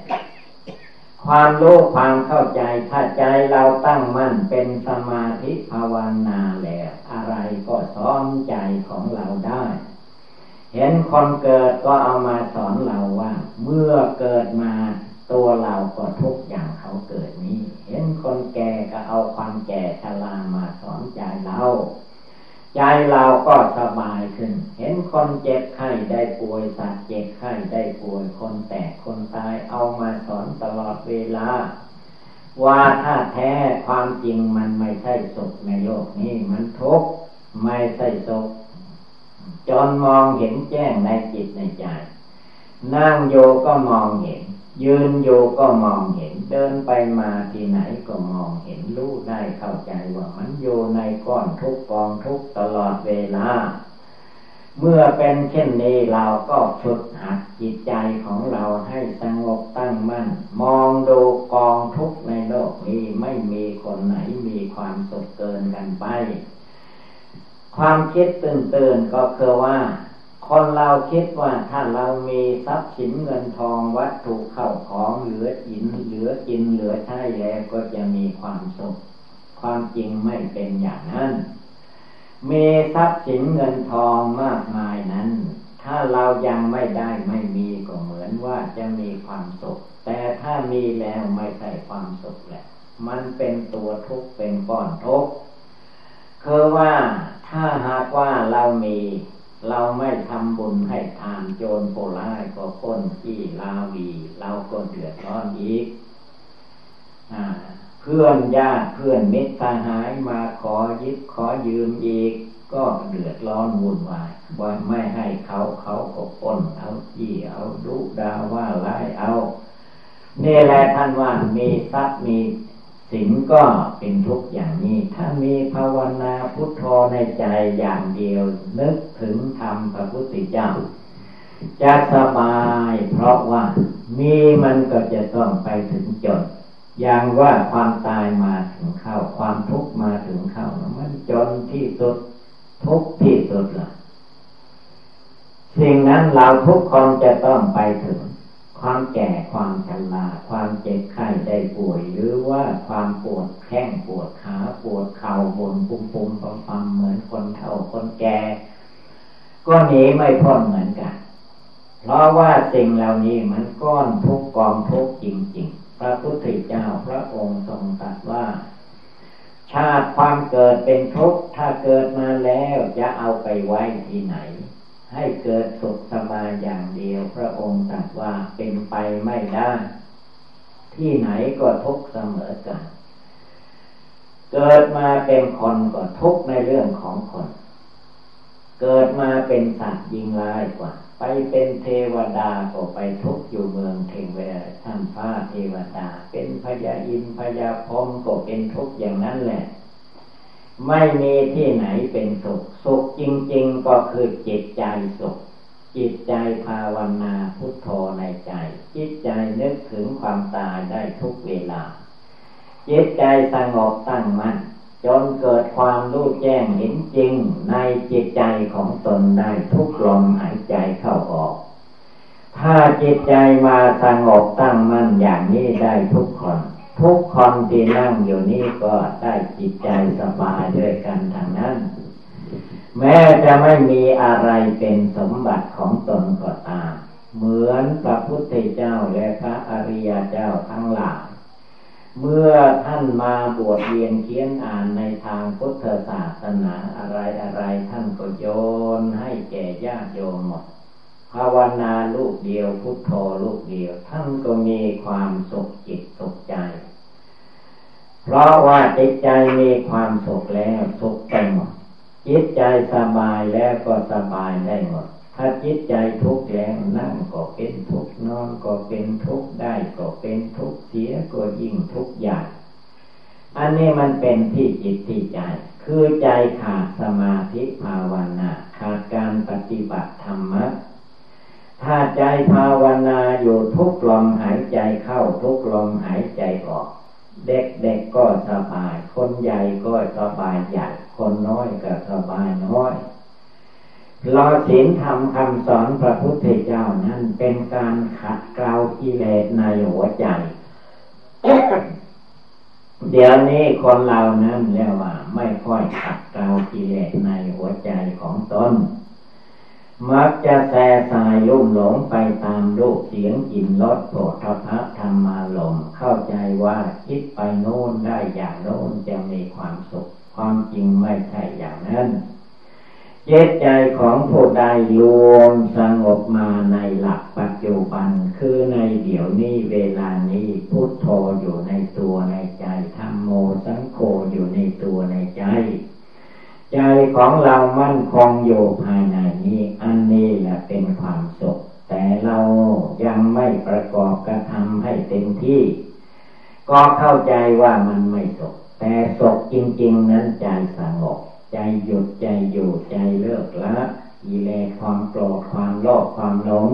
ความรู้ความเข้าใจถ้าใจเราตั้งมั่นเป็นสมาธิภาวนาแล้วอะไรก็สอนใจของเราได้ เห็นคนเกิดก็เอามาสอนเราว่า เมื่อเกิดมาตัวเราก็ทุกอย่างเขาเกิดนี้ เห็นคนแก่ก็เอาความแก่ชรามาสอนใจเรา ใจเราก็สบายขึ้น เห็นคนเจ็บไข้ได้ป่วยสัตว์เจ็บไข้ได้ป่วยคนแตกคนตายเอามาสอนตลอดเวลา ว่าถ้าแท้ความจริงมันไม่ใช่สุขในโลกนี้มันทุกข์ไม่ใช่สุขจนมองเห็นแจ้งในจิตในใจนั่งโยก็มองเห็น ยืนอยู่ก็มองเห็นเดินไปมาที่ไหนก็มองเห็นรู้ได้เข้าใจว่ามันอยู่ในก้อนทุกกองทุกตลอดเวลา เมื่อเป็นเช่นนี้เราก็ฝึกหัดจิตใจของเราให้สงบตั้งมั่น มองดูกองทุกในโลกนี้ไม่มีคนไหนมีความสุขเกินกันไป ความคิดตื่นๆก็คือว่า คนเราคิดว่าถ้าเรามีทรัพย์สินเงินทองวัตถุเข้าของเหลือกินเหลือกินเหลือใช้แล้วก็จะมีความสุข ความจริงไม่เป็นอย่างนั้น มีทรัพย์สินเงินทองมากมายนั้น ถ้าเรายังไม่ได้ไม่มีก็เหมือนว่าจะมีความสุข แต่ถ้ามีแล้วไม่ใช่ความสุขแหละ มันเป็นตัวทุกข์เป็นก้อนทุกข์คือว่าถ้าหากว่าเรามี เราไม่ทำบุญให้ทานโจรโปร้ายก็พ้นที่ลาวี เราก็เดือดร้อนอีกอเพื่อนญาติเพื่อนมิตรสหายมาขอยึดขอยืมอีก ก็เดือดร้อนวุ่นวายว่าไม่ให้เขาเขาก็พ้นเอาจี้เอาดุดาว่าไล่เอาเนี่แหละท่านว่ามีทรัพย์มี สินก็เป็นทุกอย่างนี้ ถ้ามีภาวนาพุทโธในใจอย่างเดียว นึกถึงธรรมพระพุทธเจ้าจะสบายเพราะว่ามีมันก็จะต้องไปถึงจนอย่างว่าความตายมาถึงเข้า ความทุกข์มาถึงเข้า มันจนที่สุดทุกที่สุดล่ะสิ่งนั้นเราทุกคนจะต้องไปถึง ความแก่ความชราความเจ็บไข้ได้ป่วย หรือว่าความปวดแข้งปวดขาปวดเข่าบนปุ่มปุ่มปั๊มเหมือนคนเฒ่าคนแก่ ก็หนีไม่พ้นเหมือนกัน เพราะว่าสิ่งเหล่านี้มันก้อนทุกกองทุกจริง ๆ พระพุทธเจ้าพระองค์ทรงตรัสว่า ชาติความเกิดเป็นทุกข์ถ้าเกิดมาแล้วจะเอาไปไว้ที่ไหน ให้เกิดสุขสบายอย่างเดียว พระองค์ตรัสว่าเป็นไปไม่ได้ ที่ไหนก็ทุกเสมอกัน เกิดมาเป็นคนก็ทุกในเรื่องของคน เกิดมาเป็นสัตว์ยิงร้ายกว่า ไปเป็นเทวดาก็ไปทุกอยู่เมืองเทวดาท่านฟ้าเทวดา เป็นพญาอินพญาพรมก็เป็นทุกอย่างนั้นแหละ ไม่มีที่ไหนเป็นสุข สุขจริง ๆ ก็คือจิตใจสุข จิตใจภาวนาพุทโธในใจ จิตใจนึกถึงความตายได้ทุกเวลา จิตใจสงบตั้งมัน่นจนเกิดความรู้แจ้งเห็นจริงในจิตใจของตนได้ทุกลมหายใจเข้าออก ถ้าจิตใจมาสงบตั้งมั่นอย่างนี้ได้ทุกคน ทุกคนที่นั่งอยู่นี่ก็ได้จิตใจสบายด้วยกันทางนั้น แม้จะไม่มีอะไรเป็นสมบัติของตนก็ตาม เหมือนพระพุทธเจ้าและพระอริยเจ้าทั้งหลาย เมื่อท่านมาบวชเรียนเขียนอ่านในทางพุทธศาสนาอะไรอะไรท่านก็โยนให้แก่ญาติโยมหมด ภาวนาลูกเดียวพุทโธลูกเดียวท่านก็มีความสุขจิตสุขใจ เพราะว่าจิตใจมีความสุขแล้วสุขไปหมดจิตใจสบายแล้วก็สบายได้หมดถ้าจิตใจทุกข์แล้วนั่งก็เป็นทุกข์นอนก็เป็นทุกข์ได้ก็เป็นทุกข์เสียก็ยิ่งทุกข์ใหญ่อันนี้มันเป็นที่จิตที่ใจ คือใจขาดสมาธิภาวนาขาดการปฏิบัติธรรมะ ถ้าใจภาวนาอยู่ทุกลมหายใจเข้าทุกลมหายใจออก เด็กๆกก็สบาย คนใหญ่ก็สบายใหญ่ คนน้อยก็สบายน้อยรอศีลธรรมคำสอนพระพุทธเจ้านั้นเป็นการขัดเกลากิเลสในหัวใจ เดี๋ยวนี้คนเรานั้นเรียกว่า ไม่ค่อยขัดเกลากิเลสในหัวใจของตน มักจะแส่สายลุ่มหลงไปตามรูปเสียงกลิ่นรสโผฏฐะธรรมาลมเข้าใจว่าคิดไปโน้นได้อย่างโน้นจะมีความสุข ความจริงไม่ใช่อย่างนั้นเจตใจของผู้ใดรวมสงบมาในหลักปัจจุบัน คือในเดี๋ยวนี้เวลานี้พุทโธอยู่ในตัวในใจธรรมโมสังโฆอยู่ในตัวในใจ ใจของเรามั่นคงอยู่ภายในนี้ อันนี้แหละเป็นความสุข แต่เรายังไม่ประกอบกระทำให้เต็มที่ ก็เข้าใจว่ามันไม่สุข แต่สุขจริง ๆ นั้นใจสงบใจหยุดใจอยู่ใจเลิกละกิเลสความโกรธความโลภความหลง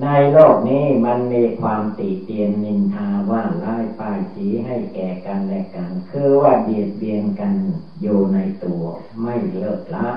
ในโลกนี้มันมีความติเตียนนินทาว่าไล่ป้ายสีให้แก่กันและกัน คือว่าเบียดเบียนกันอยู่ในตัวไม่เลิกละ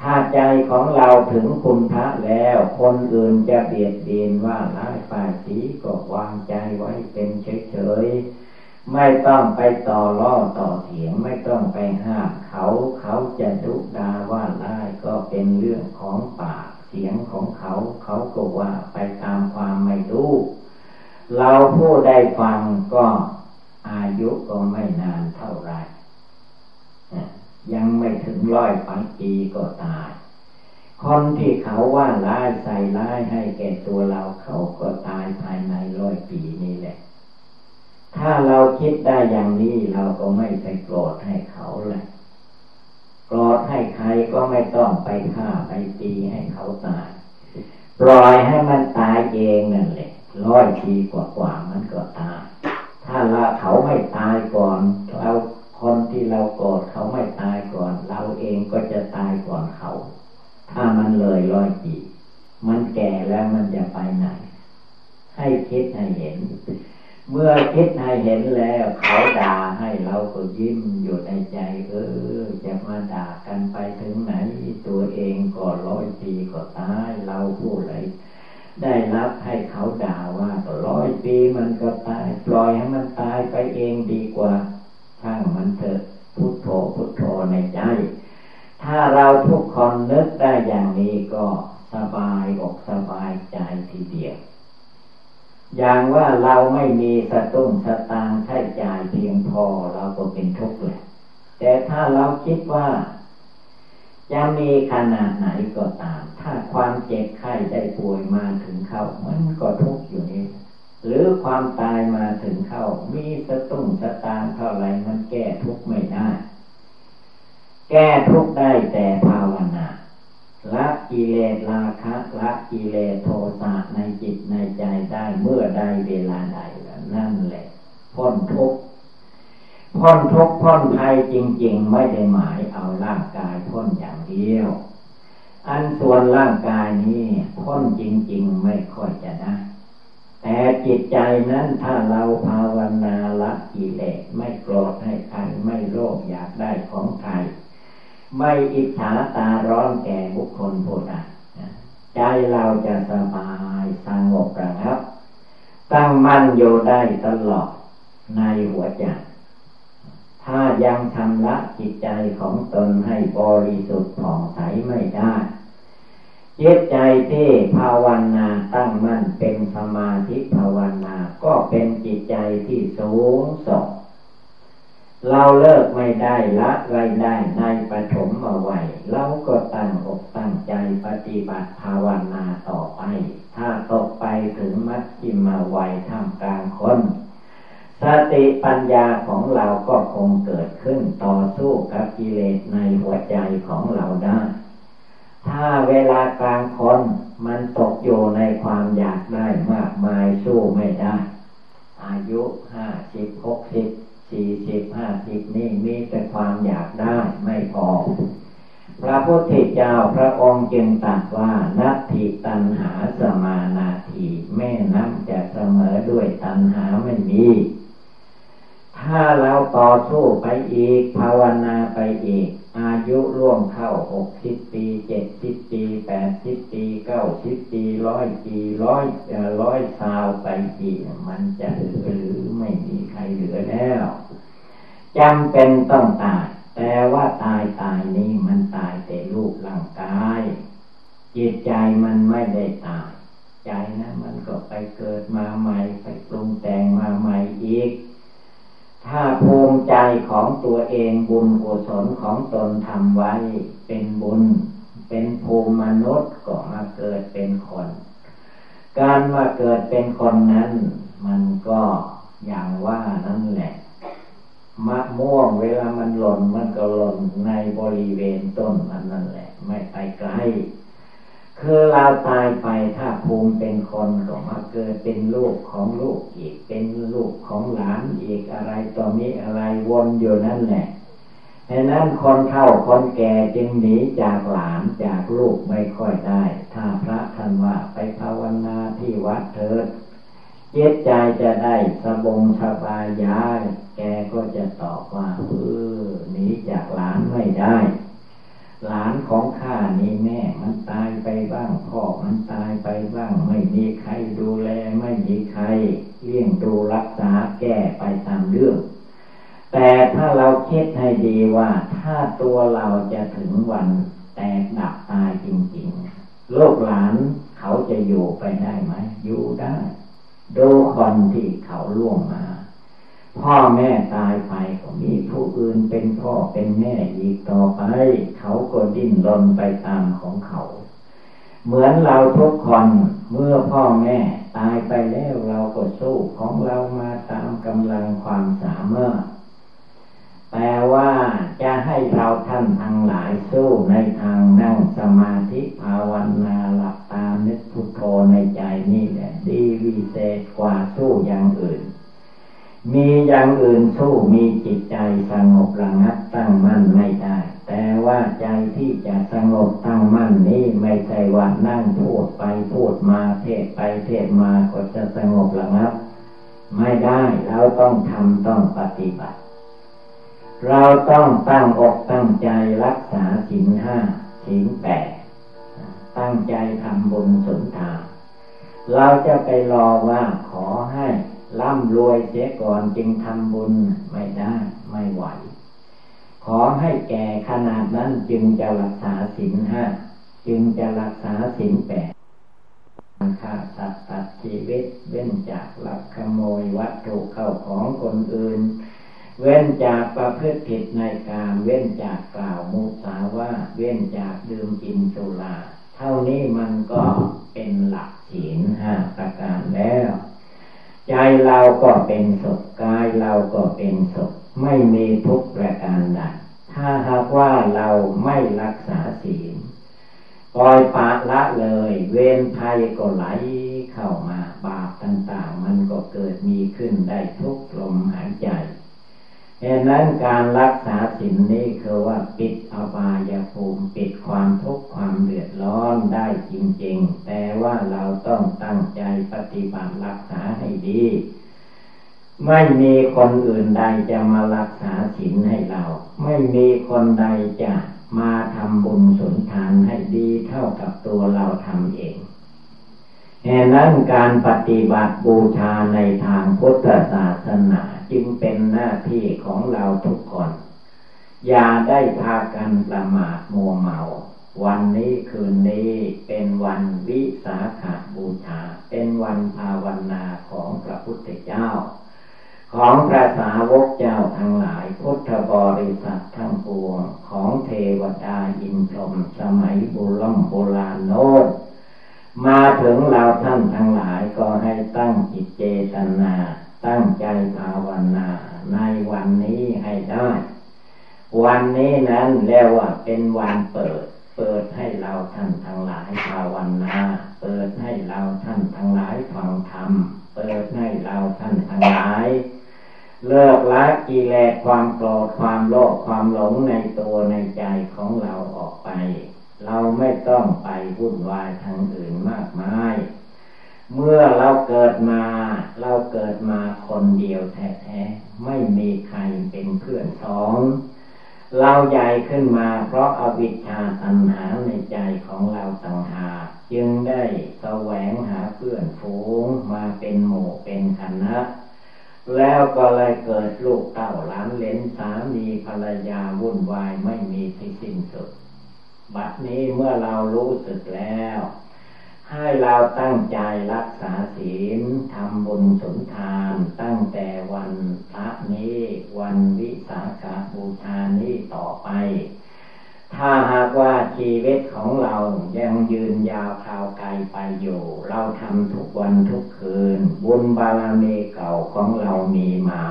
ถ้าใจของเราถึงคุณพระแล้ว คนอื่นจะเบียดเบียนว่าไล่ป้ายสีก็วางใจไว้เป็นเฉยๆไม่ต้องไปต่อล่อต่อเถียงไม่ต้องไปห้ามเขาเขาจะดุดาว่าไล่ก็เป็นเรื่องของปาก เสียงของเขาเขาก็ว่าไปตามความไม่รู้ เราผู้ได้ฟังก็อายุก็ไม่นานเท่าไรยังไม่ถึงร้อยปันปีก็ตาย คนที่เขาว่าร้ายใส่ร้ายให้แก่ตัวเราเขาก็ตายภายในร้อยปีนี้แหละ ถ้าเราคิดได้อย่างนี้เราก็ไม่ไปโกรธให้เขาเล กรธให้ใครก็ไม่ต้องไปฆ่าไปตีให้เขาตาย ปล่อยให้มันตายเองนั่นแหละร้อยทีกว่ากว่ามันก็ตาย ถ้าเราเขาไม่ตายก่อนเราคนที่เราโกรธเขาไม่ตายก่อน เราเองก็จะตายก่อนเขา ถ้ามันเลยร้อยปีมันแก่แล้วมันจะไปไหน ให้คิดให้เห็น เมื่อคิดให้เห็นแล้ว เขาด่าให้เราก็ยิ้มอยู่ในใจ เออ จะมาด่ากันไปถึงไหน ตัวเองก็ร้อยปีก็ตายเราผู้ไรได้รับให้เขาด่าว่าก็ร้อยปีมันก็ตาย ปล่อยให้มันตายไปเองดีกว่าช่างมันเถอะพุทโธพุทโธในใจ ถ้าเราทุกคนนึกได้อย่างนี้ก็สบายอกสบายใจทีเดียว อย่างว่าเราไม่มีสตุ้งสตางใช้จ่ายเพียงพอเราก็เป็นทุกข์เลยแต่ถ้าเราคิดว่า จะมีขนาดไหนก็ตาม ถ้าความเจ็บไข้ได้ป่วยมาถึงเข้ามันก็ทุกข์อยู่นี่หรือความตายมาถึงเข้า มีสตุ้งสตางเท่าไรมันแก้ทุกข์ไม่ได้ แก้ทุกข์ได้แต่ กิเลสราคะละกิเลสโทสะในจิตในใจได้เมื่อใดเวลาใดนั่นแหละพ้นทุกข์พ้นทุกข์พ้นภัยจริง ๆ ไม่ได้หมายเอาร่างกายพ้นอย่างเดียว อันส่วนร่างกายนี้พ้นจริง ๆ ไม่ค่อยจะได้แต่จิตใจนั้นถ้าเราภาวนาละกิเลสไม่โกรธให้ใครไม่โลภอยากได้ของใคร ไม่อิจฉาตาร้อนแก่บุคคลผู้ใดใจเราจะสบายสงบระงับตั้งมั่นอยู่ได้ตลอดในหัวใจ ถ้ายังชำระจิตใจของตนให้บริสุทธิ์ผ่องใสไม่ได้จิตใจที่ภาวนาตั้งมั่นเป็นสมาธิภาวนา ก็เป็นจิตใจที่สูงส่ง เราเลิกไม่ได้ละไว้ได้ในปฐมมาไว้เราก็ตั้งอกตั้งใจปฏิบัติภาวนาต่อไป ถ้าตกไปถึงมัชชิมาไว้ท่ามกลางคนสติปัญญาของเราก็คงเกิดขึ้นต่อสู้กับกิเลสในหัวใจของเราได้ ถ้าเวลากลางคนมันตกอยู่ในความอยากได้มากมายสู้ไม่ได้ อายุห้าสิบหกสิบ สี่สิบห้าสิบนี่มีแต่ความอยากได้ไม่พอ พระพุทธเจ้าพระองค์จึงตรัสว่านัตถิตันหาสมานาทีแม่น้ำจะเสมอด้วยตันหาไม่มีถ้าเราต่อสู้ไปอีกภาวนาไปอีก อายุร่วงเข้าหกสิบปีเจ็ดสิบปีแปดสิบปีเก้าสิบปีร้อยปีร้อยร้อยสาวไปปีมันจะเหลือหรือไม่มีใครเหลือแล้วจำเป็นต้องตายแต่ว่าตายตายนี้มันตายแต่รูปร่างกายจิตใจมันไม่ได้ตาย ใจนะมันก็ไปเกิดมาใหม่ไปปรุงแต่งมาใหม่อีก ถ้าภูมิใจของตัวเองบุญกุศลของตนทำไว้ เป็นบุญ เป็นภูมิมนุษย์ก็มาเกิดเป็นคน การมาเกิดเป็นคนนั้น มันก็อย่างว่านั่นแหละมะม่วงเวลามันหล่นมันก็หล่นในบริเวณต้นมันนั่นแหละ ไม่ไปไกล คือเราตายไปถ้าภูมิเป็นคนก็มาเกิดเป็นลูกของลูกอีก เป็นลูกของหลานอีกอะไรต่อมีอะไรวนอยู่นั่นแหละฉะนั้นคนเฒ่าคนแก่จึงหนีจากหลานจากลูกไม่ค่อยได้ ถ้าพระท่านว่าไปภาวนาที่วัดเถิดเจ็บใจจะได้สบงสบายยาแกก็จะตอบว่าเออหนีจากหลานไม่ได้ หลานของข้านี่แม่มันตายไปบ้างพ่อมันตายไปบ้าง ไม่มีใครดูแลไม่มีใครเลี้ยงดูรักษาแก้ไปตามเรื่อง แต่ถ้าเราคิดให้ดีว่าถ้าตัวเราจะถึงวันแตกดับตายจริงๆ โลกหลานเขาจะอยู่ไปได้ไหมอยู่ได้ดูคนที่เขาล่วงมา พ่อแม่ตายไปก็มีผู้อื่นเป็นพ่อเป็นแม่อีกต่อไป เขาก็ดิ้นรนไปตามของเขา เหมือนเราทุกคนเมื่อพ่อแม่ตายไปแล้วเราก็สู้ของเรามาตามกำลังความสามารถแต่ว่าจะให้เราท่านทั้งหลายสู้ในทางนั่งสมาธิภาวนาหลับตานึกพุทโธในใจนี่แหละ ดีวิเศษกว่า อย่างอื่นสู้มีจิตใจสงบระงับตั้งมั่นไม่ได้ แต่ว่าใจที่จะสงบตั้งมั่นนี้ไม่ใช่ว่านั่งพูดไปพูดมาเทศไปเทศมาก็จะสงบระงับ ไม่ได้เราต้องทำต้องปฏิบัติ เราต้องตั้งอกตั้งใจรักษาศีลห้าศีลแปดตั้งใจทำบุญสุนทานเราจะไปรอว่าขอให้ ร่ำรวยเสียก่อนจึงทำบุญไม่ได้ไม่ไหว ขอให้แก่ขนาดนั้นจึงจะรักษาศีลห้าจึงจะรักษาศีลแปดฆ่าสัตว์ตัดชีวิต เว้นจากลักขโมยวัตถุเข้าของคนอื่น เว้นจากประพฤติผิดในการเว้นจากกล่าวมุสาว่าเว้นจากดื่มกินสุรา เท่านี้มันก็เป็นหลักศีลห้าประการแล้ว ใจเราก็เป็นสุขกายเราก็เป็นสุขไม่มีทุกประการใดถ้าหากว่าเราไม่รักษาศีลปล่อยปะละเลย เวรภัยก็ไหลเข้ามาบาปต่าง ๆ มันก็เกิดมีขึ้นได้ทุกลมหายใจ ดังนั้นการรักษาศีลนี้คือว่าปิดอบายภูมิปิดความทุกข์ความเดือดร้อนได้จริง ๆ แต่ว่าเราต้องตั้งใจปฏิบัติรักษาให้ดี ไม่มีคนอื่นใดจะมารักษาศีลให้เรา ไม่มีคนใดจะมาทำบุญสุนทานให้ดีเท่ากับตัวเราทำเอง แห่นั้นการปฏิบัติบูชาในทางพุทธศาสนาจึงเป็นหน้าที่ของเราทุกคน อย่าได้พากันประมาทมัวเมา วันนี้คืนนี้เป็นวันวิสาขาบูชา เป็นวันภาวนาของพระพุทธเจ้า ของพระสาวกเจ้าทั้งหลายพุทธบริษัททั้งปวงของเทวดาอินทรมสมัยโบราณโบราณโน้น มาถึงเราท่านทั้งหลายก็ให้ตั้งจิตเจตนา ตั้งใจภาวนา ในวันนี้ให้ได้ วันนี้นั้นเรียกว่าเป็นวันเปิด เปิดให้เราท่านทั้งหลายภาวนา เปิดให้เราท่านทั้งหลายฟังธรรม เปิดให้เราท่านทั้งหลายเลิกละกิเลสความโกรธความโลภความหลงในตัวในใจของเราออกไป เราไม่ต้องไปวุ่นวายทางอื่นมากมาย เมื่อเราเกิดมา เราเกิดมาคนเดียวแท้ๆ ไม่มีใครเป็นเพื่อนสอง เราใหญ่ขึ้นมาเพราะอาวิชชาตัณหาในใจของเราต่างหากจึงได้แสวงหาเพื่อนฝูงมาเป็นหมู่เป็นคณะแล้วก็เลยเกิดลูกเต้าล้านเลนสามีภรรยาวุ่นวายไม่มีที่สิ้นสุด บัดนี้เมื่อเรารู้สึกแล้ว ให้เราตั้งใจรักษาศีลทำบุญสนทานตั้งแต่วันพระนี้วันวิสาขาบูชานี้ต่อไป ถ้าหากว่าชีวิตของเรายังยืนยาวคราวไกลไปอยู่ เราทำทุกวันทุกคืน บุญบารมีเก่าของเรามีมา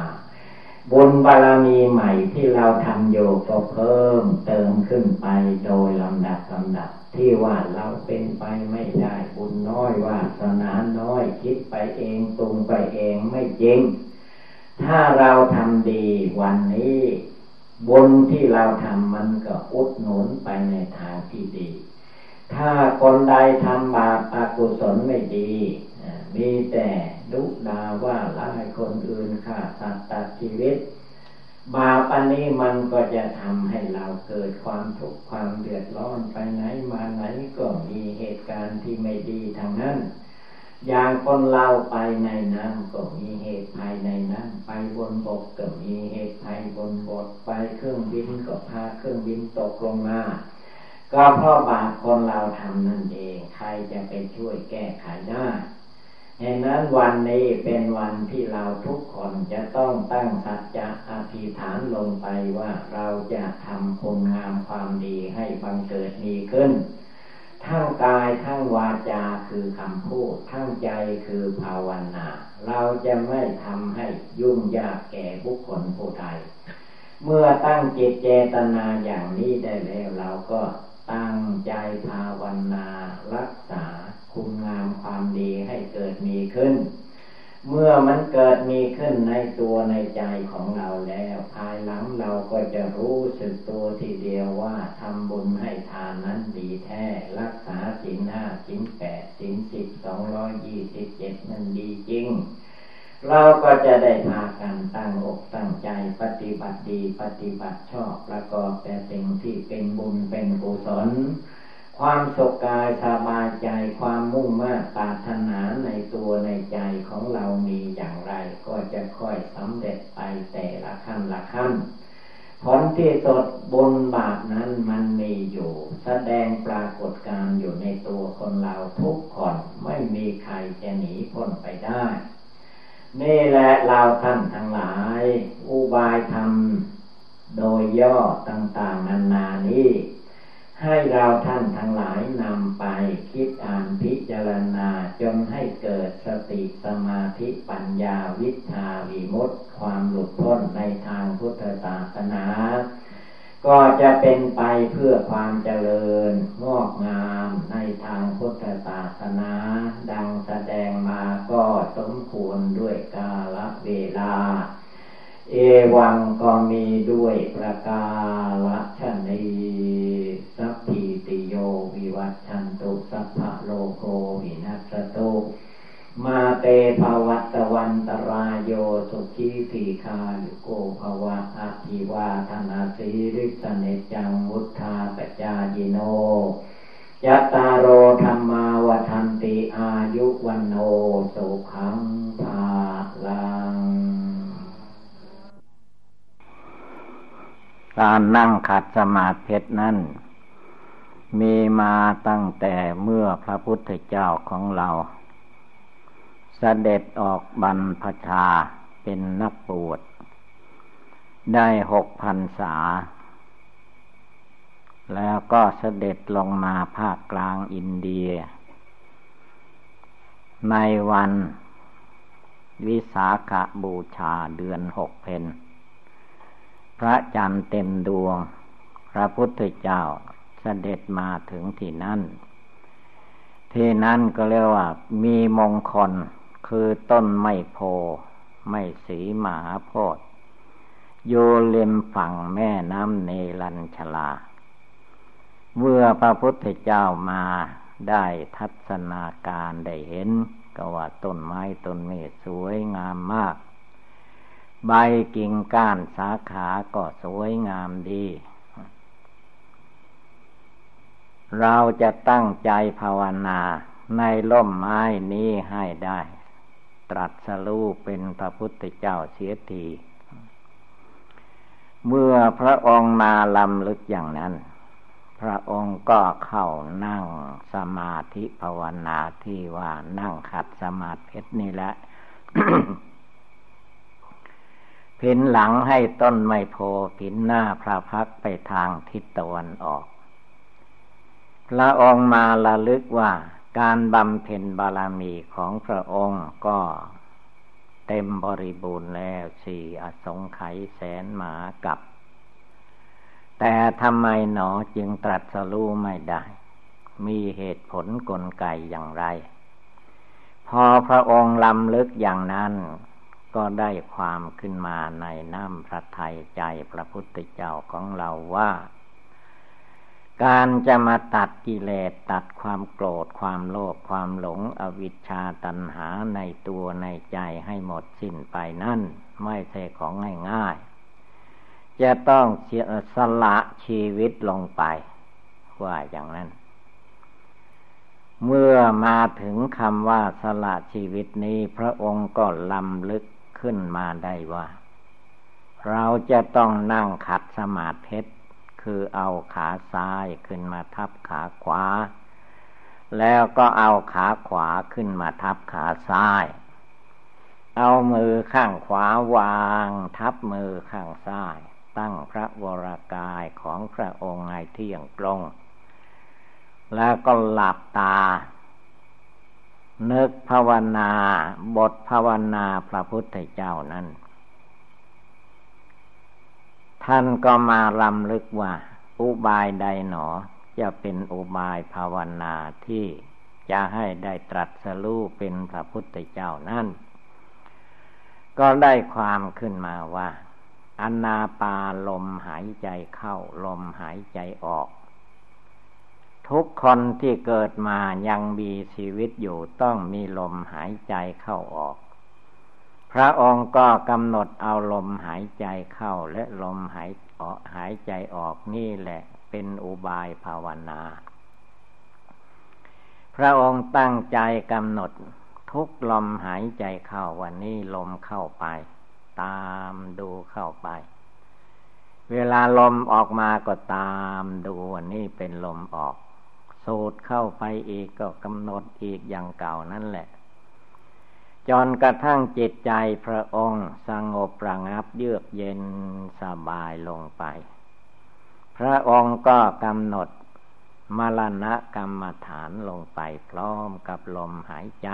บุญบารมีใหม่ที่เราทำอยู่ก็เพิ่มเติมขึ้นไปโดยลำดับลำดับ ที่ว่าเราเป็นไปไม่ได้บุญน้อยวาสนาน้อยคิดไปเองตรงไปเองไม่จริง ถ้าเราทำดีวันนี้บุญที่เราทำมันก็อุดหนุนไปในทางที่ดี ถ้าคนใดทำบาปอากุศลไม่ดีมีแต่ ดุดาว่าละให้คนอื่นฆ่าสัตว์ตัดชีวิต บาปอันนี้มันก็จะทำให้เราเกิดความทุกข์ความเดือดร้อนไปไหนมาไหนก็มีเหตุการณ์ที่ไม่ดีทางนั้น อย่างคนเราไปในน้ำก็มีเหตุภายในน้ำไปบนบกก็มีเหตุภัยบนบกไปเครื่องบินก็พาเครื่องบินตกลงมาก็เพราะบาปคนเราทำนั่นเอง ใครจะไปช่วยแก้ไขได้ ฉะนั้นวันนี้เป็นวันที่เราทุกคนจะต้องตั้งสัจจะอธิษฐานลงไปว่าเราจะทำคุณงามความดีให้บังเกิดมีขึ้น ทั้งกายทั้งวาจาคือคำพูด ทั้งใจคือภาวนา เราจะไม่ทำให้ยุ่งยากแก่บุคคลผู้ใดเมื่อตั้งจิตเจตนาอย่างนี้ได้แล้วเราก็ ตั้งใจภาวนารักษาคุณงามความดีให้เกิดมีขึ้น เมื่อมันเกิดมีขึ้นในตัวในใจของเราแล้ว ภายหลังเราก็จะรู้สึกตัวทีเดียวว่าทำบุญให้ทานนั้นดีแท้ รักษาสินห้าสินแปดสินสิบสองร้อยยี่สิบเจ็ดมันดีจริง เราก็จะได้พากันตั้งอกตั้งใจปฏิบัติดีปฏิบัติชอบประกอบแต่สิ่งที่เป็นบุญเป็นกุศล ความสุขกายสบายใจความมุ่งมั่นปรารถนาในตัวในใจของเรามีอย่างไร ก็จะค่อยสำเร็จไปแต่ละขั้นละขั้นผลที่สดบุญบาปนั้นมันมีอยู่ แสดงปรากฏการอยู่ในตัวคนเราทุกคนไม่มีใครจะหนีพ้นไปได้ นี่แหละเราท่านทั้งหลาย อุบายธรรมโดยย่อต่างๆนานานี้ ให้เราท่านทั้งหลายนำไปคิดอ่านพิจารณาจนให้เกิดสติสมาธิปัญญาวิชาวิมุตติ ความหลุดพ้นในทางพุทธศาสนา ก็จะเป็นไปเพื่อความเจริญงอกงามในทางพุทธศาสนา ดังแสดงมาก็สมควรด้วยกาลเวลา เอวังก็มีด้วยประกาศนีสัพพิติโยวิวัชชันตุสัพพะโลโกวินัสตุ มาเตภวัตวันตรายโยสุขีตีคาลุโกภวะอาภิวาธนาสีริสเนจังวุธาปจายิโนยัตตาโรธรรมาวทันติอายุวันโนสุขังภาลัง การนั่งขัดสมาธินั้น มีมาตั้งแต่เมื่อพระพุทธเจ้าของเรา สเสด็จออกบรรพชาเป็นนักบวชได้หกพันษา แล้วก็เสด็จลงมาภาคกลางอินเดีย ในวันวิสาขบูชาเดือนหกเพนพระจันทร์เต็มดวง พระพุทธเจ้าเสด็จมาถึงที่นั่น ที่นั่นก็เรียกว่ามีมงคล คือต้นไม้โพ ไม่สีมหาโพธโยเลมฝั่งแม่น้ำเนลัญชลา เมื่อพระพุทธเจ้ามาได้ทัศนาการได้เห็น ก็ว่าต้นไม้ต้นเมฆสวยงามมาก ใบกิ่งก้านสาขาก็สวยงามดี เราจะตั้งใจภาวนาในล่มไม้นี้ให้ได้ ตรัสรู้เป็นพระพุทธเจ้าเสียที เมื่อพระองค์มาลำลึกอย่างนั้น พระองค์ก็เข้านั่งสมาธิภาวนาที่ว่านั่งขัดสมาธินี่แหละผินหลังให้ต้นไมโพผินหน้าพระพักไปทางทิศตะวันออก พระองค์มาละลึกว่า การบำเพ็ญบารมีของพระองค์ก็เต็มบริบูรณ์แล้วสี่อสงไขยแสนหมากับ แต่ทำไมหนอจึงตรัสรู้ไม่ได้ มีเหตุผลกลไกอย่างไร พอพระองค์ลำลึกอย่างนั้น ก็ได้ความขึ้นมาในน้ำพระทัยใจพระพุทธเจ้าของเราว่า การจะมาตัดกิเลสตัดความโกรธความโลภความหลงอวิชชาตัณหาในตัวในใจให้หมดสิ้นไปนั่น ไม่ใช่ของง่ายๆ จะต้องเสียสละชีวิตลงไป ว่าอย่างนั้น เมื่อมาถึงคำว่าสละชีวิตนี้พระองค์ก็ลำลึกขึ้นมาได้ว่า เราจะต้องนั่งขัดสมาธิ คือเอาขาซ้ายขึ้นมาทับขาขวา แล้วก็เอาขาขวาขึ้นมาทับขาซ้าย เอามือข้างขวาวาง ทับมือข้างซ้าย ตั้งพระวรากายของพระองค์ให้เที่ยงตรง แล้วก็หลับตา นึกภาวนา บทภาวนาพระพุทธเจ้านั้น ท่านก็มาลำลึกว่า อุบายใดหนอ จะเป็นอุบายภาวนาที่จะให้ได้ตรัสรู้เป็นพระพุทธเจ้านั่น ก็ได้ความขึ้นมาว่าอนาปาลมหายใจเข้า ลมหายใจออก ทุกคนที่เกิดมายังมีชีวิตอยู่ต้องมีลมหายใจเข้าออก ระองค์ก็กำหนดเอาลมหายใจเข้าและลมหายออกหายใจออกนี่แหละเป็นอุบายภาวนา พระองค์ตั้งใจกำหนดทุกลมหายใจเข้าวันนี้ลมเข้าไป ตามดูเข้าไป เวลาลมออกมาก็ตามดูวันนี้เป็นลมออก สูดเข้าไปอีกก็กำหนดอีกอย่างเก่านั่นแหละ จนกระทั่งจิตใจพระองค์สงบระงับเยือกเย็นสบายลงไป พระองค์ก็กำหนดมรณะกรรมฐานลงไปพร้อมกับลมหายใจ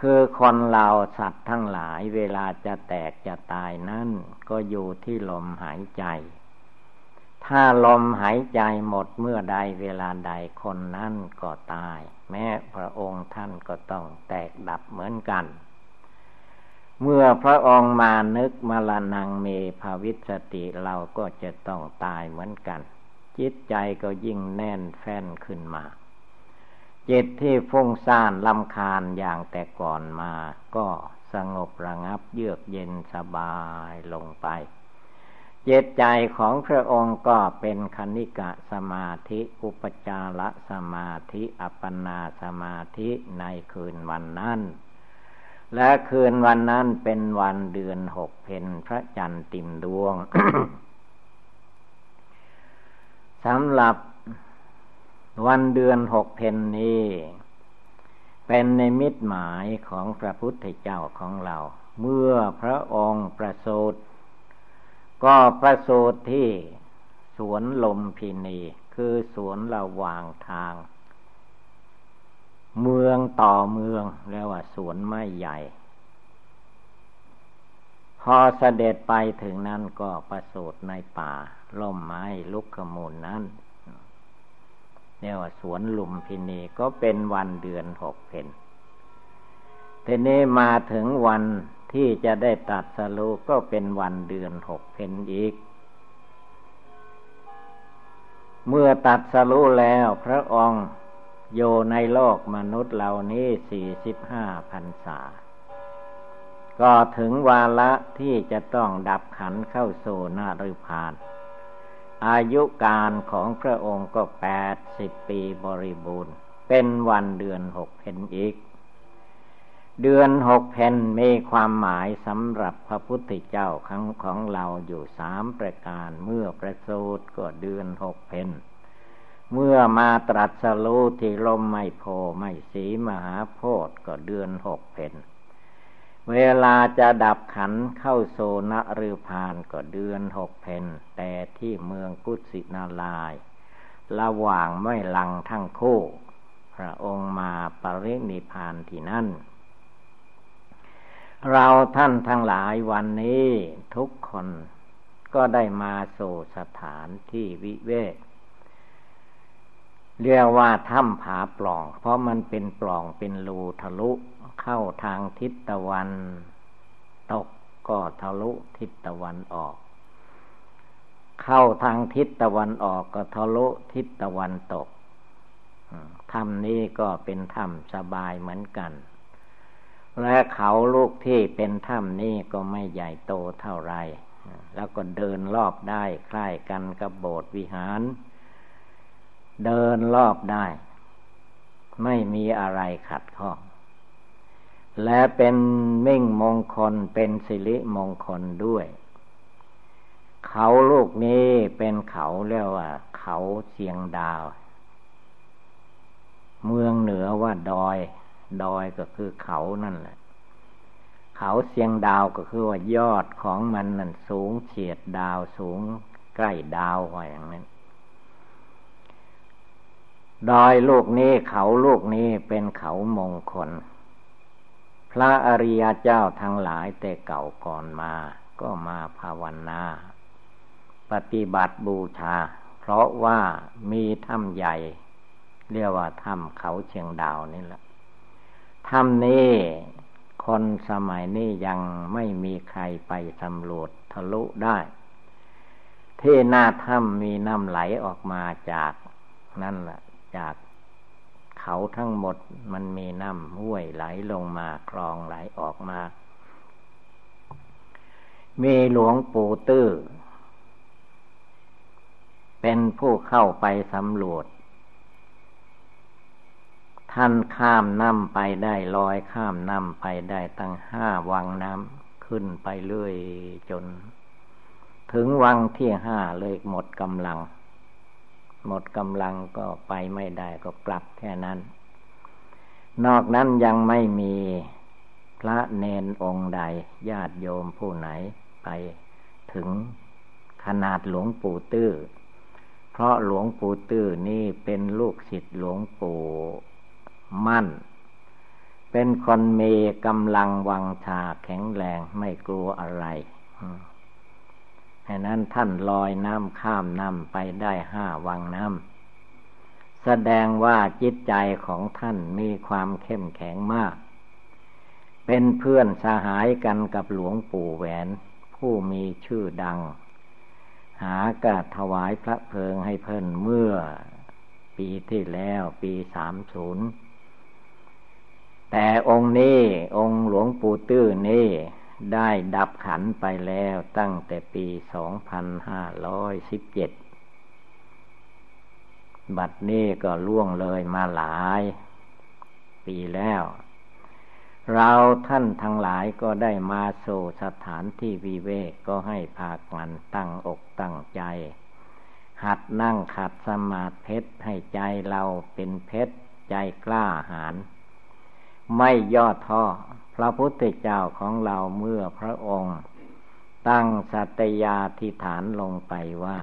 คือคนเราสัตว์ทั้งหลายเวลาจะแตกจะตายนั่นก็อยู่ที่ลมหายใจ ถ้าลมหายใจหมดเมื่อใดเวลาใดคนนั้นก็ตาย แม้พระองค์ท่านก็ต้องแตกดับเหมือนกัน เมื่อพระองค์มานึกมรณงเมภาวิสติเราก็จะต้องตายเหมือนกัน จิตใจก็ยิ่งแน่นแฟ้นขึ้นมาจิตที่ฟุ้งซ่านลำคาญอย่างแต่ก่อนมา ก็สงบระงับเยือกเย็นสบายลงไป จตใจของพระองค์ก็เป็นคณิกะสมาธิ อุปจารสมาธิ อัปปนาสมาธิในคืนวันนั้น และคืนวันนั้นเป็นวันเดือนหกเพนพระจันทร์ติมดวงสำหรับวันเดือนหกเพนนี้ เป็นในมิตรหมายของพระพุทธเจ้าของเรา เมื่อพระองค์ประสูติ ก็ประสูติที่สวนลมพินีคือสวนระหว่างทาง เมืองต่อเมืองเรียกว่าสวนไม้ใหญ่ พอเสด็จไปถึงนั้นก็ประสูติในป่าล่มไม้ลุกขมูลนั้นเนี่ยว่าสวนลุมพินีก็เป็นวันเดือนหกเพนทีนี้มาถึงวัน ที่จะได้ตัดสรุก็เป็นวันเดือนหกเพนอีก เมื่อตัดสรุแล้วพระองค์โยในโลกมนุษย์เหล่านี้สี่สิบห้าพันษา ก็ถึงวาระที่จะต้องดับขันเข้าโซนาฤพาน อายุการของพระองค์ก็แปดสิบปีบริบูรณ์ เป็นวันเดือนหกเพนอีก เดือนหกเพนมีความหมายสำหรับพระพุทธเจ้าครั้งของเราอยู่สามประการเมื่อประสูติก็เดือนหกเพนเมื่อมาตรัสรู้ที่ลมไม่โพไม่สีมหาโพธิ์ก็เดือนหกเพนเวลาจะดับขันเข้าโซนะรือพานก็เดือนหกเพนแต่ที่เมืองกุสินาลาย ระหว่างไม่ลังทั้งคู่ พระองค์มาปรินิพานที่นั่น เราท่านทั้งหลายวันนี้ทุกคนก็ได้มาโซสถานที่วิเวก เรียกว่าถ้ำผาปล่อง เพราะมันเป็นปล่องเป็นรูทะลุเข้าทางทิศตะวันตกก็ทะลุทิศตะวันออก เข้าทางทิศตะวันออกก็ทะลุทิศตะวันตกถ้ำนี้ก็เป็นถ้ำสบายเหมือนกัน และเขาลูกที่เป็นถ้ำนี้ก็ไม่ใหญ่โตเท่าไรแล้วก็เดินรอบได้คล้ายกันกับโบสถ์วิหาร เดินรอบได้ ไม่มีอะไรขัดข้อง และเป็นมิ่งมงคลเป็นสิริมงคลด้วย เขาลูกนี้เป็นเขาเรียกว่า เขาเสียงดาว เมืองเหนือว่าดอย ดอยก็คือเขานั่นแหละ เขาเสียงดาวก็คือว่ายอดของมันนั่นสูงเฉียดดาวสูงใกล้ดาวว่าอย่างนั้น ดอยลูกนี้เขาลูกนี้เป็นเขามงคล พระอริยเจ้าทั้งหลายแต่เก่าก่อนมาก็มาภาวนาปฏิบัติบูชา เพราะว่ามีถ้ำใหญ่ เรียกว่าถ้ำเขาเชียงดาวนี่แหละ ถ้ำนี้คนสมัยนี้ยังไม่มีใครไปสำรวจทะลุได้ ที่หน้าถ้ำมีน้ำไหลออกมาจากนั่นแหละจากเขาทั้งหมดมันมีน้ำห้วยไหลลงมาคลองไหลออกมา มีหลวงปู่ตื้อเป็นผู้เข้าไปสำรวจ ท่านข้ามน้ำไปได้ลอยข้ามน้ำไปได้ตั้งห้าวังน้ำขึ้นไปเรื่อยจน ถึงวังที่ห้าเลยหมดกำลัง หมดกำลังก็ไปไม่ได้ก็กลับแค่นั้น นอกนั้นยังไม่มีพระเนนองค์ใดญาติโยมผู้ไหนไปถึงขนาดหลวงปู่ตื้อ เพราะหลวงปู่ตื้อนี่เป็นลูกศิษย์หลวงปู่ มั่น เป็นคนมีกำลังวังชาแข็งแรงไม่กลัวอะไรดังนั้นท่านลอยน้ำข้ามน้ำไปได้ห้าวังน้ำแสดงว่าจิตใจของท่านมีความเข้มแข็งมาก เป็นเพื่อนสหายกันกับหลวงปู่แหวน ผู้มีชื่อดัง หากาถวายพระเพลิงให้เพิ่นเมื่อปีที่แล้วปีสามศูนย์ แต่องค์นี้องค์หลวงปู่ตื้อนี่ได้ดับขันไปแล้วตั้งแต่ปีสองพันห้าร้อยสิบเจ็ดบัดนี้ก็ล่วงเลยมาหลาย ปีแล้ว เราท่านทั้งหลายก็ได้มาโซสถานที่วิเวกก็ให้พากันตั้งอกตั้งใจ หัดนั่งขัดสมาธิเพชรให้ใจเราเป็นเพชรใจกล้าหาญ ไม่ย่อท้อพระพุทธเจ้าของเราเมื่อพระองค์ ตั้งสัตยาธิฐานลงไปว่า